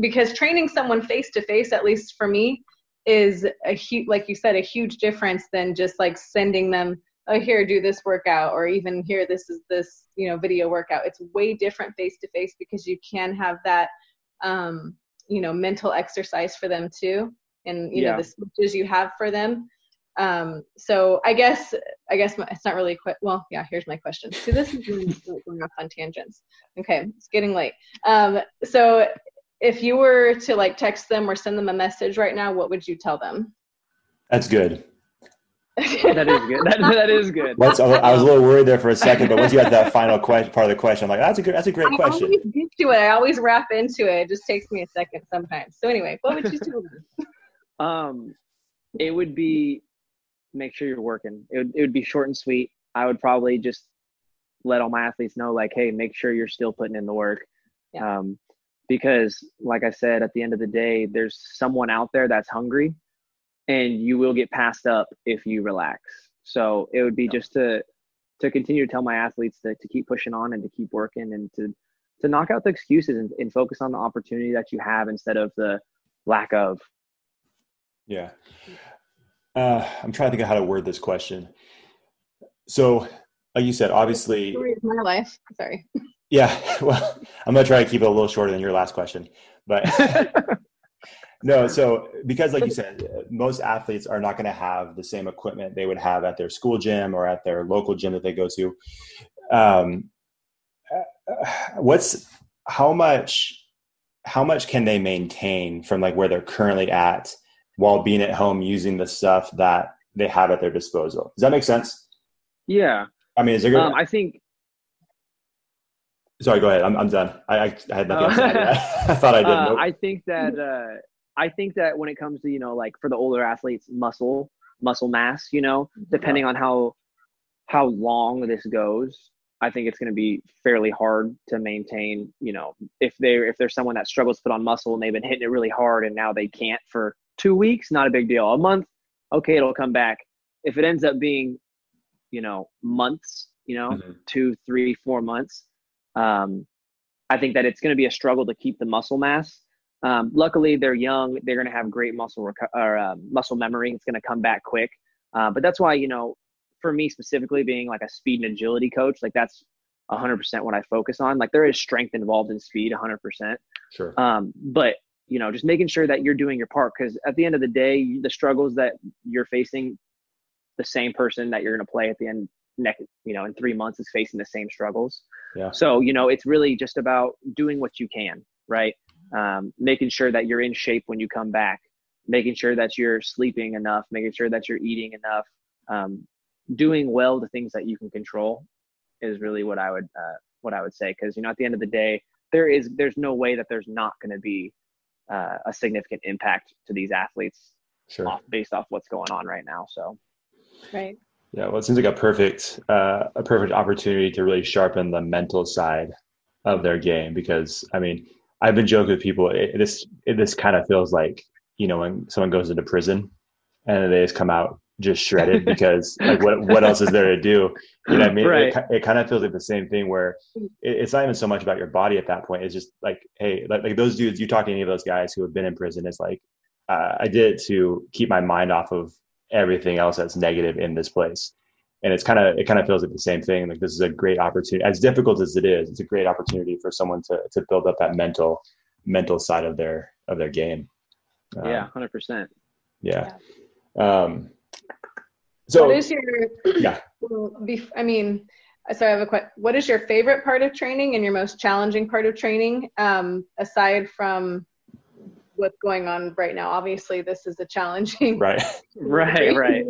because training someone face to face, at least for me, is a huge, like you said, a huge difference than just like sending them, oh, here, do this workout, or even here, this is this, you know, video workout. It's way different face to face because you can have that, um, you know, mental exercise for them too, and you Yeah. know the switches you have for them. Um, so I guess I guess my, it's not really quick. Well, yeah. Here's my question. So this is going going off on tangents. Okay, it's getting late. Um, so if you were to like text them or send them a message right now, what would you tell them? That's good. that is good. That, that is good. That's, I was a little worried there for a second, but once you had that final question, part of the question, I'm like, that's a good, that's a great I question. always get to it. I always wrap into it. It just takes me a second sometimes. So anyway, what would you tell them? Um, it would be make sure you're working. It would, it would be short and sweet. I would probably just let all my athletes know, like, hey, make sure you're still putting in the work. Yeah. Um, because, like I said, at the end of the day, there's someone out there that's hungry, and you will get passed up if you relax. So it would be Yeah. just to to continue to tell my athletes to, to keep pushing on and to keep working and to to knock out the excuses and, and focus on the opportunity that you have instead of the lack of. Yeah. Uh, I'm trying to think of how to word this question. So, like you said, obviously, Story of my life. Sorry. Yeah. Well, I'm gonna try to keep it a little shorter than your last question, but no. So, because, like you said, most athletes are not going to have the same equipment they would have at their school gym or at their local gym that they go to. Um, what's how much? How much can they maintain from like where they're currently at while being at home using the stuff that they have at their disposal? Does that make sense? yeah. I mean, is there? Um, I think Sorry, go ahead. I'm, I'm done. I, I, I had nothing else to add to that. I thought I did. uh, Nope. I think that uh, I think that when it comes to you know like for the older athletes, muscle muscle mass, you know, depending on how how long this goes, I think it's going to be fairly hard to maintain. You know, if they're if there's someone that struggles to put on muscle and they've been hitting it really hard and now they can't for two weeks, not a big deal. A month, okay, it'll come back. If it ends up being, you know, months, you know, Mhm. two, three, four months, um, I think that it's going to be a struggle to keep the muscle mass. Um, luckily, they're young; they're going to have great muscle reco- or uh, muscle memory. It's going to come back quick. Uh, but that's why you know, for me specifically, being like a speed and agility coach, like that's 100% what I focus on. Like there is strength involved in speed, 100%. Sure. Um, but you know, just making sure that you're doing your part because at the end of the day, the struggles that you're facing, the same person that you're going to play at the end next, you know, in three months is facing the same struggles. Yeah. So you know, it's really just about doing what you can, right? Um, making sure that you're in shape when you come back, making sure that you're sleeping enough, making sure that you're eating enough, um, doing well the things that you can control is really what I would uh, what I would say because you know at the end of the day there is there's no way that there's not going to be uh, a significant impact to these athletes Sure. off, based off what's going on right now. So Right. Yeah, well, it seems like a perfect uh, a perfect opportunity to really sharpen the mental side of their game because I mean I've been joking with people. It, this it, this kind of feels like you know when someone goes into prison and they just come out just shredded because like what what else is there to do? You know, what I mean, Right. it, it kind of feels like the same thing where it, it's not even so much about your body at that point. It's just like, hey, like, like those dudes. You talk to any of those guys who have been in prison. It's like uh, I did it to keep my mind off of everything else that's negative in this place. And it's kind of it kind of feels like the same thing. Like this is a great opportunity. As difficult as it is, it's a great opportunity for someone to to build up that mental mental side of their of their game. Um, yeah, hundred percent. yeah. Um, so what is your yeah. well, bef- I mean, so I have a question. What is your favorite part of training and your most challenging part of training, um, aside from what's going on right now? Obviously, this is a challenging. right. Right, right.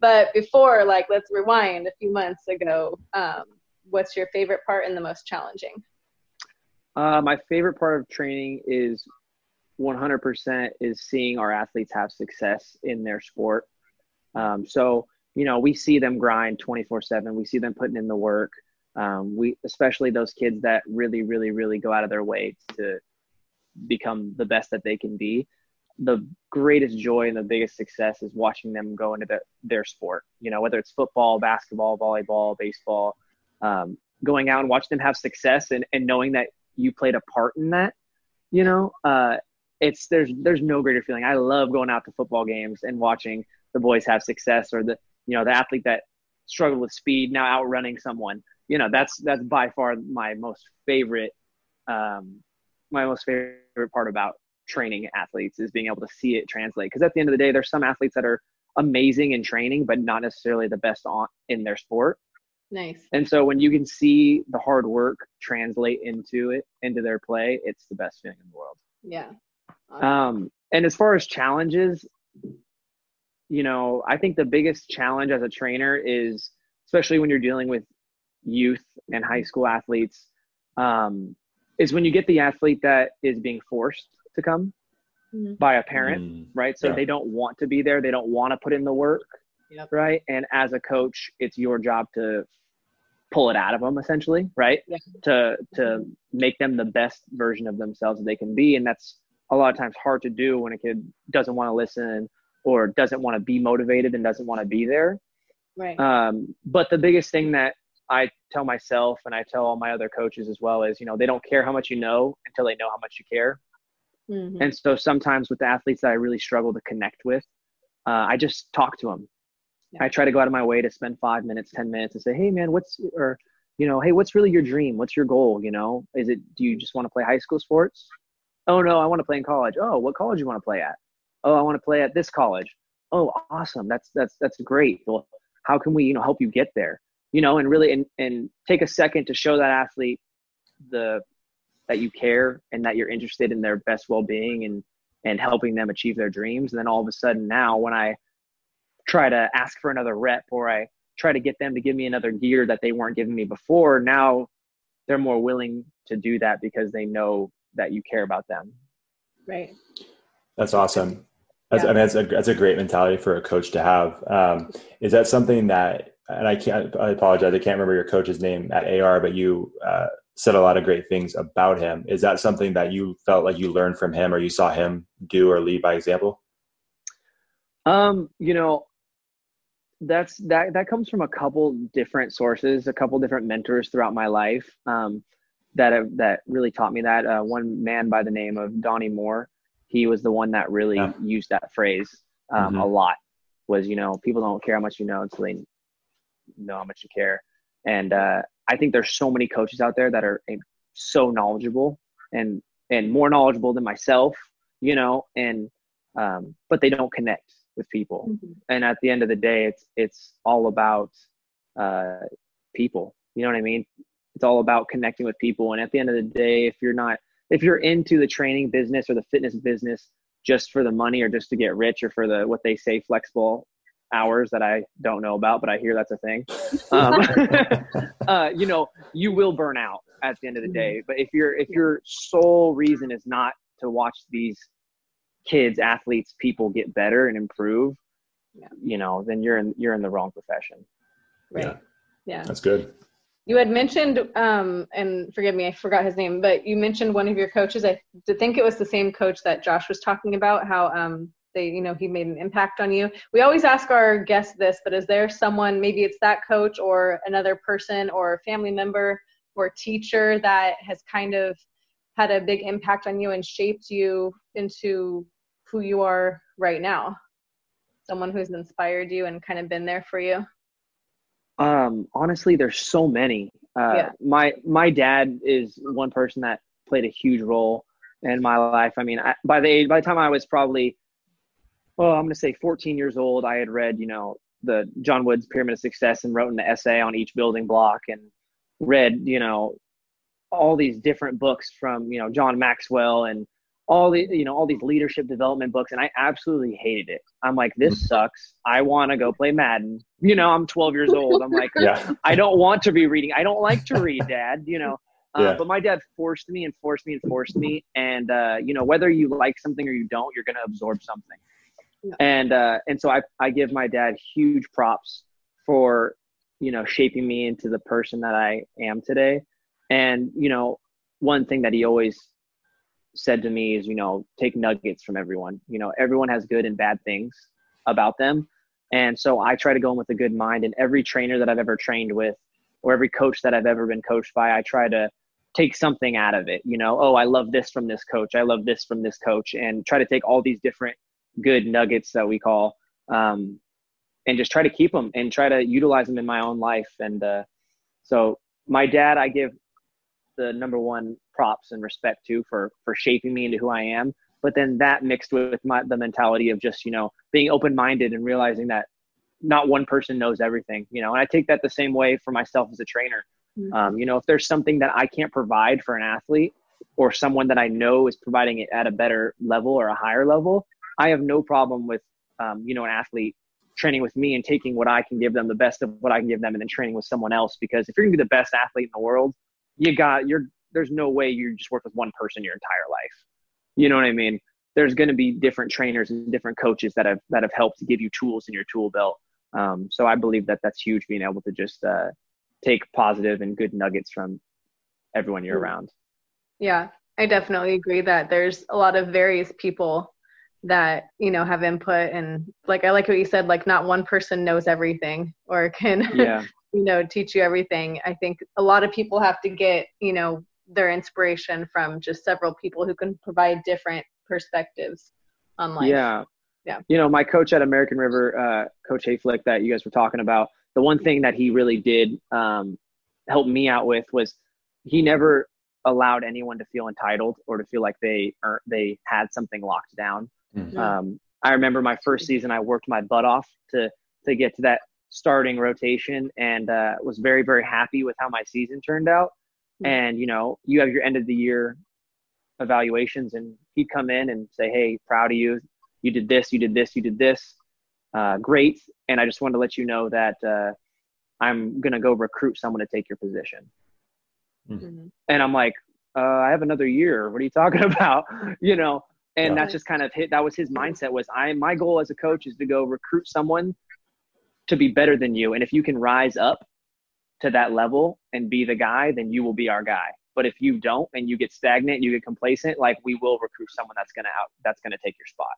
But before, like, let's rewind a few months ago. Um, what's your favorite part and the most challenging? Uh, my favorite part of training is 100% is seeing our athletes have success in their sport. Um, so, you know, we see them grind 24 7. We see them putting in the work. Um, we, especially those kids that really, really, really go out of their way to become the best that they can be. The greatest joy and the biggest success is watching them go into the, their sport, you know, whether it's football, basketball, volleyball, baseball, um, going out and watching them have success and, and knowing that you played a part in that, you know, uh, it's there's there's no greater feeling. I love going out to football games and watching the boys have success or the you know the athlete that struggled with speed now outrunning someone. You know that's that's by far my most favorite um, my most favorite part about training athletes is being able to see it translate. Because at the end of the day, there's some athletes that are amazing in training, but not necessarily the best on in their sport. Nice. And so when you can see the hard work translate into it, into their play, it's the best feeling in the world. Yeah. Um, and as far as challenges, you know, I think the biggest challenge as a trainer is, especially when you're dealing with youth and high school athletes, um, is when you get the athlete that is being forced to come Mhm. by a parent, Mm, right? So yeah. they don't want to be there, they don't want to put in the work, Yep. right? And as a coach, it's your job to pull it out of them, essentially, right? Yeah. To to make them the best version of themselves that they can be, and that's a lot of times hard to do when a kid doesn't want to listen or doesn't want to be motivated and doesn't want to be there. Right. Um, but the biggest thing that I tell myself and I tell all my other coaches as well is, you know, they don't care how much you know until they know how much you care. Mhm. And so sometimes with the athletes that I really struggle to connect with, uh, I just talk to them. Yeah. I try to go out of my way to spend five minutes, 10 minutes and say, Hey man, what's, or, you know, Hey, what's really your dream? What's your goal? You know, is it, do you just want to play high school sports? Oh no, I want to play in college. Oh, what college you want to play at? Oh, I want to play at this college. Oh, awesome. That's, that's, that's great. Well, how can we, you know, help you get there? You know, and really, and, and take a second to show that athlete the, that you care and that you're interested in their best well-being and and helping them achieve their dreams and then all of a sudden now when i try to ask for another rep or i try to get them to give me another gear that they weren't giving me before now they're more willing to do that because they know that you care about them Right. That's awesome. That's, Yeah. I mean, that's a, that's a great mentality for a coach to have. Um, is that something that, and I can't, I apologize, I can't remember your coach's name at AR, but you uh, said a lot of great things about him. Is that something that you felt like you learned from him or you saw him do or lead by example? Um, you know, that's that that comes from a couple different sources, a couple different mentors throughout my life um, that have, that really taught me that. Uh, one man by the name of Donnie Moore, he was the one that really Yeah. used that phrase um, Mhm. a lot. Was you know people don't care how much you know until they know how much you care, and uh, I think there's so many coaches out there that are eh, so knowledgeable and and more knowledgeable than myself, you know, and um, but they don't connect with people. Mhm. and at the end of the day it's it's all about uh, people. You know what i mean? It's all about connecting with people. And at the end of the day if you're not if you're into the training business or the fitness business just for the money or just to get rich or for the what they say flexible hours that i don't know about but i hear that's a thing um, uh, you know you will burn out at the end of the day but if your if your sole reason is not to watch these kids athletes people get better and improve Yeah. you know then you're in you're in the wrong profession Right. Yeah. yeah. That's good. You had mentioned, um, and forgive me, I forgot his name, but you mentioned one of your coaches. I think it was the same coach that Josh was talking about. How um, they, you know, he made an impact on you. We always ask our guests this, but is there someone, maybe it's that coach or another person or family member or teacher that has kind of had a big impact on you and shaped you into who you are right now? Someone who's inspired you and kind of been there for you? Um, honestly, there's so many. Uh, Yeah. My my dad is one person that played a huge role in my life. I mean, I, by the age, by the time I was probably, well, I'm going to say 14 years old, I had read, you know, the John Wooden's Pyramid of Success and wrote an essay on each building block and read, you know, all these different books from, you know, John Maxwell and all the, you know, all these leadership development books. And I absolutely hated it. I'm like, this sucks. I want to go play Madden. You know, I'm 12 years old. I'm like, Yeah. I don't want to be reading. I don't like to read, Dad. You know, uh, Yeah. but my dad forced me and forced me and forced me. And uh, you know, whether you like something or you don't, you're going to absorb something. Yeah. And uh, and so I I give my dad huge props for you know shaping me into the person that I am today. And you know, one thing that he always said to me is, you know, take nuggets from everyone. You know, everyone has good and bad things about them. And so I try to go in with a good mind. And every trainer that I've ever trained with, or every coach that I've ever been coached by, I try to take something out of it. You know, oh, I love this from this coach. I love this from this coach, and try to take all these different good nuggets that we call, um, and just try to keep them and try to utilize them in my own life. And uh, so, my dad, I give the number one props and respect to for for shaping me into who I am. But then that mixed with my the mentality of just you know being open minded and realizing that not one person knows everything. You know, and I take that the same way for myself as a trainer. Mhm. Um, you know, if there's something that I can't provide for an athlete or someone that I know is providing it at a better level or a higher level, I have no problem with um, you know an athlete training with me and taking what I can give them, the best of what I can give them, and then training with someone else. Because if you're gonna be the best athlete in the world, you got you're there's no way you just work with one person your entire life. You know what I mean? There's going to be different trainers and different coaches that have that have helped to give you tools in your tool belt. Um, so I believe that that's huge, being able to just uh, take positive and good nuggets from everyone you're Mm. around. Yeah, I definitely agree that there's a lot of various people that you know have input and like I like what you said like not one person knows everything or can Yeah, you know teach you everything. I think a lot of people have to get you know their inspiration from just several people who can provide different perspectives on life. yeah, Yeah. You know, my coach at American River, uh, Coach Haflich, that you guys were talking about, the one thing that he really did um, help me out with was he never allowed anyone to feel entitled or to feel like they are they had something locked down. Mhm. Um, I remember my first season, I worked my butt off to to get to that starting rotation, and uh, was very very happy with how my season turned out. Mhm. And you know, you have your end of the year evaluations, and he'd come in and say, "Hey, proud of you. You did this. You did this. You did this. Uh, great." And I just wanted to let you know that uh, I'm gonna go recruit someone to take your position Mhm. and I'm like, uh, I have another year. What are you talking about? You know, and Yeah. that's just kind of hit. That was his mindset. Was I? My goal as a coach is to go recruit someone to be better than you, and if you can rise up to that level and be the guy, then you will be our guy. But if you don't and you get stagnant, you get complacent, like we will recruit someone that's gonna out that's gonna take your spot.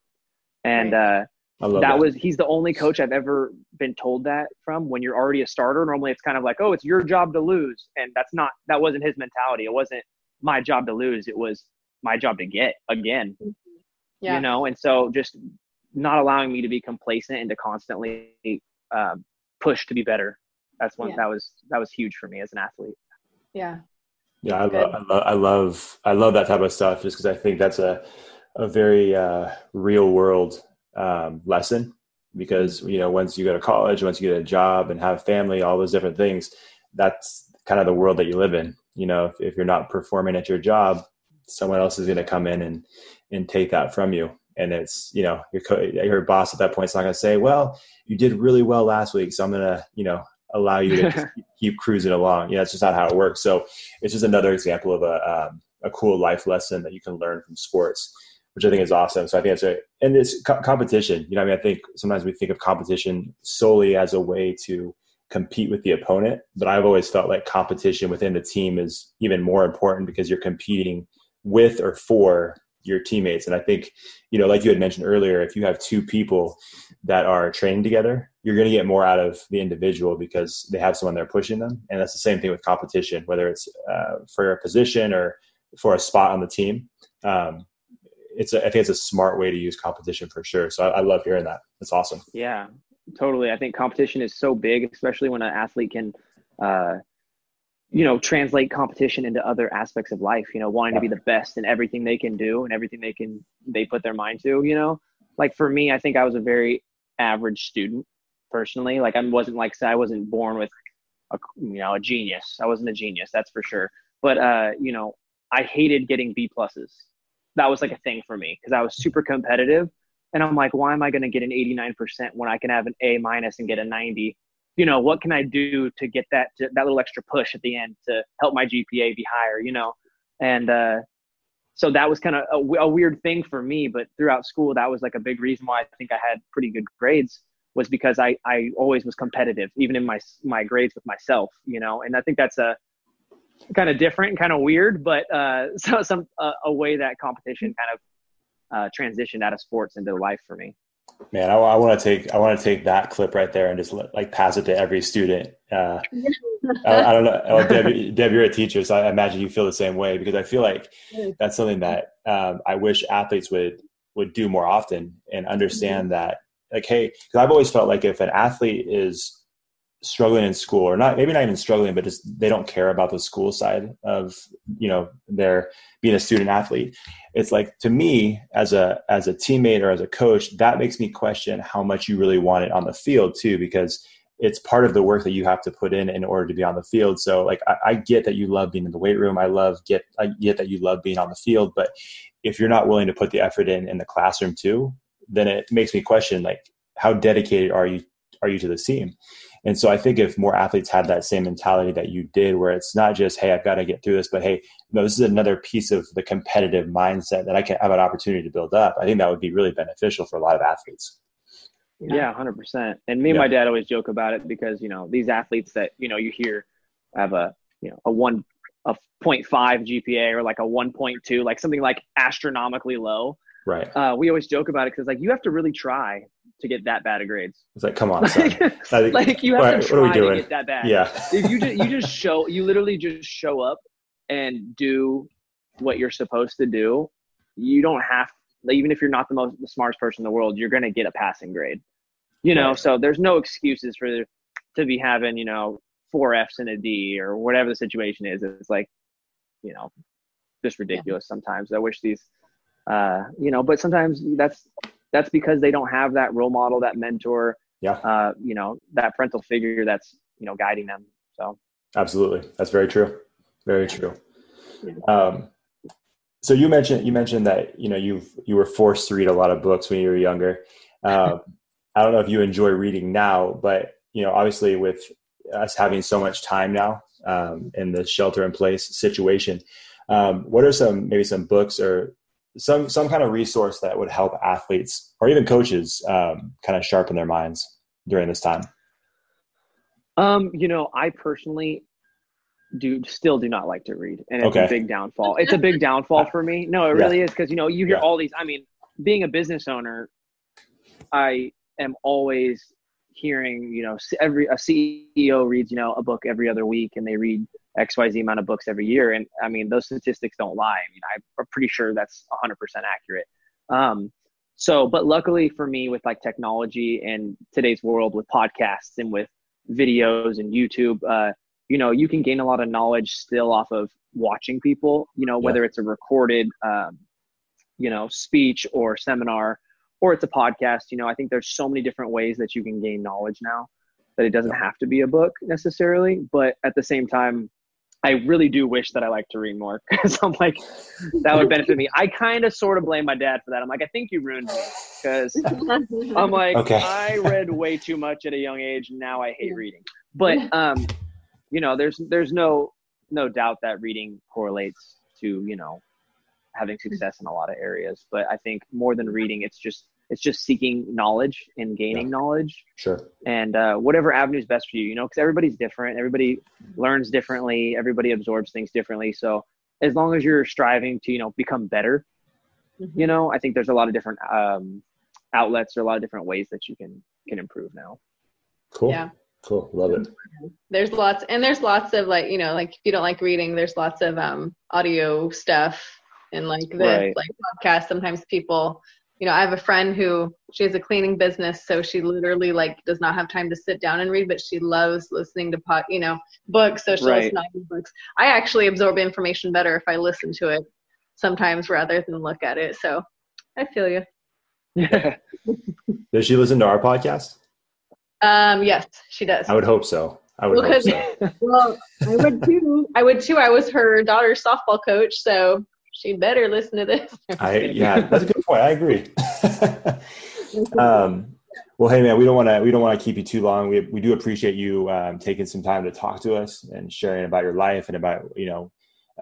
And uh, I love that that. was he's the only coach I've ever been told that from. When you're already a starter, normally it's kind of like, oh, it's your job to lose, and that's not that wasn't his mentality. It wasn't my job to lose. It was my job to get again. Yeah. You know, and so just not allowing me to be complacent and to constantly um, push to be better. That's one Yeah. that was that was huge for me as an athlete. Yeah. Yeah, I, Good. lo- I, lo- I love I love that type of stuff just because I think that's a a very uh, real world um, lesson. Because you know, once you go to college, once you get a job and have family, all those different things, that's kind of the world that you live in. You know, if, if you're not performing at your job, someone else is going to come in and and take that from you. And it's you know your co- your boss at that point is not going to say, "Well, you did really well last week, so I'm going to you know allow you to keep cruising along." You know, it's just not how it works. So it's just another example of a um, a cool life lesson that you can learn from sports, which I think is awesome. So I think it's a and it's co- competition. You know, I mean, I think sometimes we think of competition solely as a way to compete with the opponent, but I've always felt like competition within the team is even more important because you're competing with or for your teammates. And I think, you know, like you had mentioned earlier, if you have two people that are training together, you're going to get more out of the individual because they have someone there pushing them. And that's the same thing with competition, whether it's uh, for a position or for a spot on the team. Um, it's a, I think it's a smart way to use competition for sure. So I, I love hearing that. That's awesome. Yeah, totally. I think competition is so big, especially when an athlete can, uh, you know, translate competition into other aspects of life. You know, wanting to be the best in everything they can do and everything they can they put their mind to. You know, like for me, I think I was a very average student personally. Like I wasn't like I wasn't born with a you know a genius. I wasn't a genius, that's for sure. But uh, you know, I hated getting B pluses. That was like a thing for me because I was super competitive and I'm like, why am I going to get an 89% when I can have an A minus and get a 90? You know, what can I do to get that to, that little extra push at the end to help my GPA be higher? You know, and uh, so that was kind of a, a, weird thing for me. But throughout school, that was like a big reason why I think I had pretty good grades was because I I always was competitive, even in my my grades with myself. You know, and I think that's a kind of different and kind of weird, but uh, so some uh, a way that competition kind of uh, transitioned out of sports into life for me. Man, I, I want to take I want to take that clip right there and just let, like pass it to every student. Uh, I, I, don't know, oh, Deb, Deb, you're a teacher, so I imagine you feel the same way because I feel like that's something that um, I wish athletes would would do more often and understand mm-hmm. that like hey, because I've always felt like if an athlete is struggling in school or not maybe not even struggling but just they don't care about the school side of you know their being a student athlete. It's like to me as a as a teammate or as a coach that makes me question how much you really want it on the field too because it's part of the work that you have to put in in order to be on the field. So like i, I get that you love being in the weight room. I love get i get that you love being on the field but if you're not willing to put the effort in in the classroom too then it makes me question like how dedicated are you are you to the team and so I think if more athletes had that same mentality that you did, where it's not just, hey, I've got to get through this, but hey, no, this is another piece of the competitive mindset that I can have an opportunity to build up. I think that would be really beneficial for a lot of athletes. Yeah, hundred percent. And me and yeah. my dad always joke about it because you know these athletes that you know you hear have a you know a one a 0.5 GPA or like a 1.2, like something like astronomically low. Right. Uh, we always joke about it because like you have to really try to get that bad of grades. It's like, come on, like, like you have what, to try to get that bad. Yeah. if you just, you just show, you literally just show up and do what you're supposed to do. You don't have, like, even if you're not the most the smartest person in the world, you're going to get a passing grade. You know, right. so there's no excuses for to be having, you know, four Fs and a D or whatever the situation is. It's like, you know, just ridiculous yeah. sometimes. I wish these, uh, you know, but sometimes that's that's because they don't have that role model, that mentor, yeah, uh, you know, that parental figure that's you know guiding them. So absolutely, that's very true, very true. Um, so you mentioned you mentioned that you know you you were forced to read a lot of books when you were younger. Um, I don't know if you enjoy reading now, but you know, obviously with us having so much time now um, in the shelter in place situation, um, what are some maybe some books or some some kind of resource that would help athletes or even coaches um, kind of sharpen their minds during this time? Um, you know, I personally do still do not like to read, and it's okay. a big downfall. It's a big downfall for me. No, it really yeah. is because you know you hear yeah. all these. I mean, being a business owner, I am always hearing you know every a CEO reads you know a book every other week, and they read XYZ amount of books every year. And I mean, those statistics don't lie. I mean, I'm pretty sure that's 100% accurate. Um, so, but luckily for me, with like technology and today's world with podcasts and with videos and YouTube, uh, you know, you can gain a lot of knowledge still off of watching people, you know, whether yeah. it's a recorded, um, you know, speech or seminar or it's a podcast. You know, I think there's so many different ways that you can gain knowledge now that it doesn't have to be a book necessarily. But at the same time, I really do wish that I like to read more because I'm like, that would benefit me. I kind of sort of blame my dad for that. I'm like, I think you ruined me because I'm like, okay. I read way too much at a young age. And now I hate reading. But, um, you know, there's, there's no, no doubt that reading correlates to, you know, having success in a lot of areas. But I think more than reading, it's just it's just seeking knowledge and gaining Yeah. knowledge Sure. and uh, whatever avenue is best for you you know because everybody's different everybody learns differently everybody absorbs things differently so as long as you're striving to you know become better Mhm. you know i think there's a lot of different um, outlets or a lot of different ways that you can can improve now Cool. Yeah. Cool. Love it. there's lots and there's lots of like you know like if you don't like reading there's lots of um audio stuff and like this Right. like podcast sometimes people you know i have a friend who she has a cleaning business so she literally like does not have time to sit down and read but she loves listening to pod you know books so she'll Right. listen to books i actually absorb information better if i listen to it sometimes rather than look at it so i feel you yeah Does she listen to our podcast? um yes she does I would hope so. I would Well, hope 'cause- so. Well, I would too. I would too. I was her daughter's softball coach, so she better listen to this. I yeah, that's a good point. I agree. um, well, hey man, we don't want to we don't want to keep you too long. We we do appreciate you um, taking some time to talk to us and sharing about your life and about you know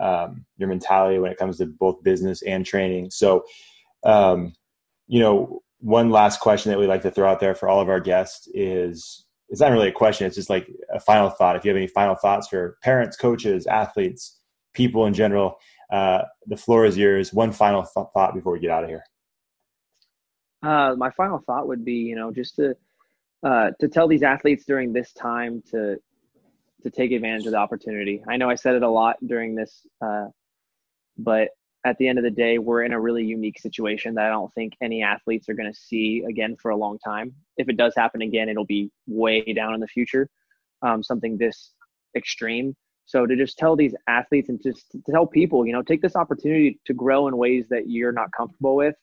um, your mentality when it comes to both business and training. So, um, you know, one last question that we like to throw out there for all of our guests is it's not really a question. It's just like a final thought. If you have any final thoughts for parents, coaches, athletes, people in general, uh, the floor is yours. One final th- thought before we get out of here. Uh, my final thought would be, you know, just to uh, to tell these athletes during this time to to take advantage of the opportunity. I know I said it a lot during this, uh, but at the end of the day, we're in a really unique situation that I don't think any athletes are going to see again for a long time. If it does happen again, it'll be way down in the future, um, something this extreme. So to just tell these athletes and just to tell people, you know, take this opportunity to grow in ways that you're not comfortable with.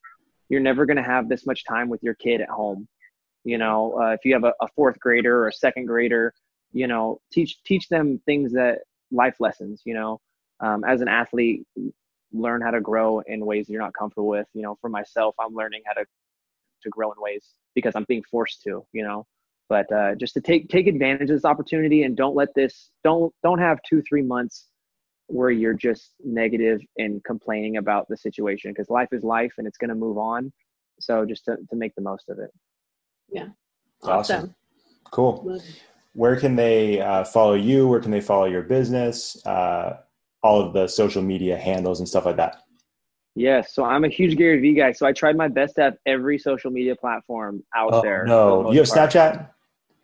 You're never going to have this much time with your kid at home. You know uh, if you have a, a fourth grader or a second grader you know teach teach them things that life lessons you know. Um, as an athlete learn how to grow in ways you're not comfortable with. You know for myself i'm learning how to to grow in ways because i'm being forced to you know but uh, just to take take advantage of this opportunity and don't let this don't don't have two three months where you're just negative and complaining about the situation because life is life and it's going to move on so just to, to make the most of it yeah Awesome. Cool. Where can they uh, follow you? Where can they follow your business? Uh, all of the social media handles and stuff like that. yes so i'm a huge gary vee guy so i tried my best to have every social media platform out Oh, there for the no. You have part. Snapchat?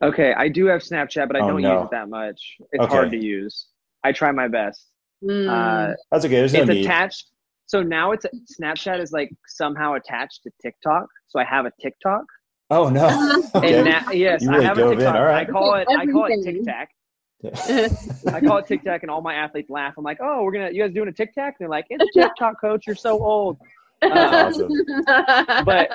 Okay i do have snapchat but i Oh, don't no. use it that much it's Okay. hard to use i try my best Mm. uh, That's okay. There's no it's need. attached so now it's snapchat is like somehow attached to tiktok so i have a tiktok oh, no. okay. and now yes You i have a dove in. tiktok All right. i call it i call it tic tac I call it Tic Tac, and all my athletes laugh. I'm like, "Oh, we're gonna, you guys doing a Tic Tac?" They're like, "It's TikTok, coach. You're so old." That's Uh, awesome. but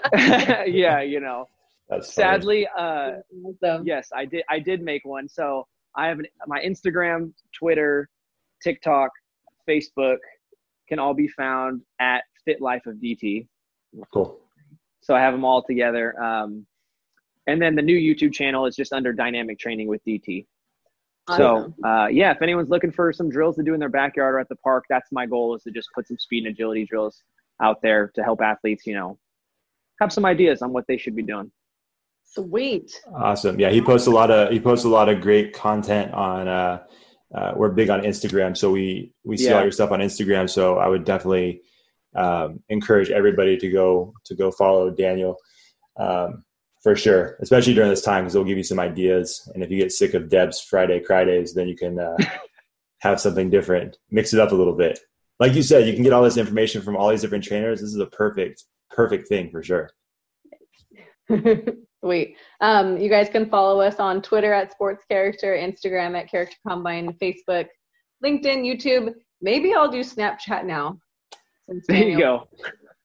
yeah, you know, That's funny. sadly, uh, Awesome. yes, I did. I did make one. So I have an, my Instagram, Twitter, TikTok, Facebook can all be found at Fit Life of DT. Cool. So I have them all together. Um, and then the new YouTube channel is just under Dynamic Training with DT. So uh, yeah, if anyone's looking for some drills to do in their backyard or at the park, that's my goal is to just put some speed and agility drills out there to help athletes, you know, have some ideas on what they should be doing. Sweet. Awesome. Yeah, he posts a lot of he posts a lot of great content on. Uh, uh, we're big on Instagram, so we we see Yeah. all your stuff on Instagram. So I would definitely um, encourage everybody to go to go follow Daniel um, for sure, especially during this time because it'll give you some ideas. And if you get sick of Deb's Friday Fridays, then you can uh, have something different, mix it up a little bit. Like you said, you can get all this information from all these different trainers. This is a perfect perfect thing for sure. Sweet. Um, you guys can follow us on Twitter at Sports Character, Instagram at Character Combine, Facebook, LinkedIn, YouTube. Maybe I'll do Snapchat now. Since There you go.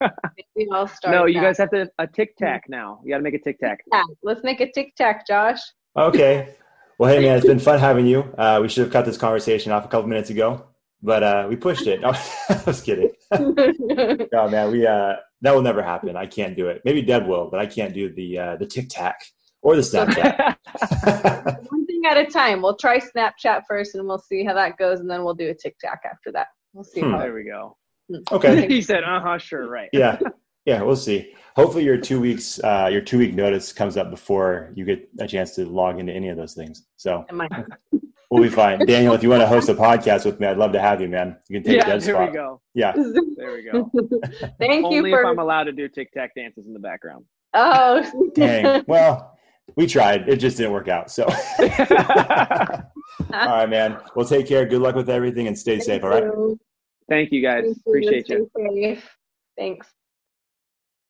Maybe I'll start. No, you that. guys have to a tic tac now. You got to make a tic tac. Yeah, let's make a tic tac, Josh. Okay. Well, hey man, it's been fun having you. Uh, we should have cut this conversation off a couple minutes ago, but uh, we pushed it. No, I was kidding. No, man, we uh, that will never happen. I can't do it. Maybe Deb will, but I can't do the uh, the Tic Tac or the Snapchat. One thing at a time. We'll try Snapchat first, and we'll see how that goes, and then we'll do a tic tac after that. We'll see. Hmm. How there we go. okay. he said, "Uh huh, sure, right." Yeah. Yeah, we'll see. Hopefully, your two weeks, uh, your two week notice comes up before you get a chance to log into any of those things. So It might. We'll be fine. Daniel, if you want to host a podcast with me, I'd love to have you, man. You can take Yeah, Deb's there spot. we go. Yeah, There we go. Thank Only you if for. I'm allowed to do tic tac dances in the background. oh, dang. Well, we tried. It just didn't work out. So, all right, man. Well, take care. Good luck with everything and stay safe. All right. you. Thank you guys. Thank Appreciate you. Stay safe. Thanks.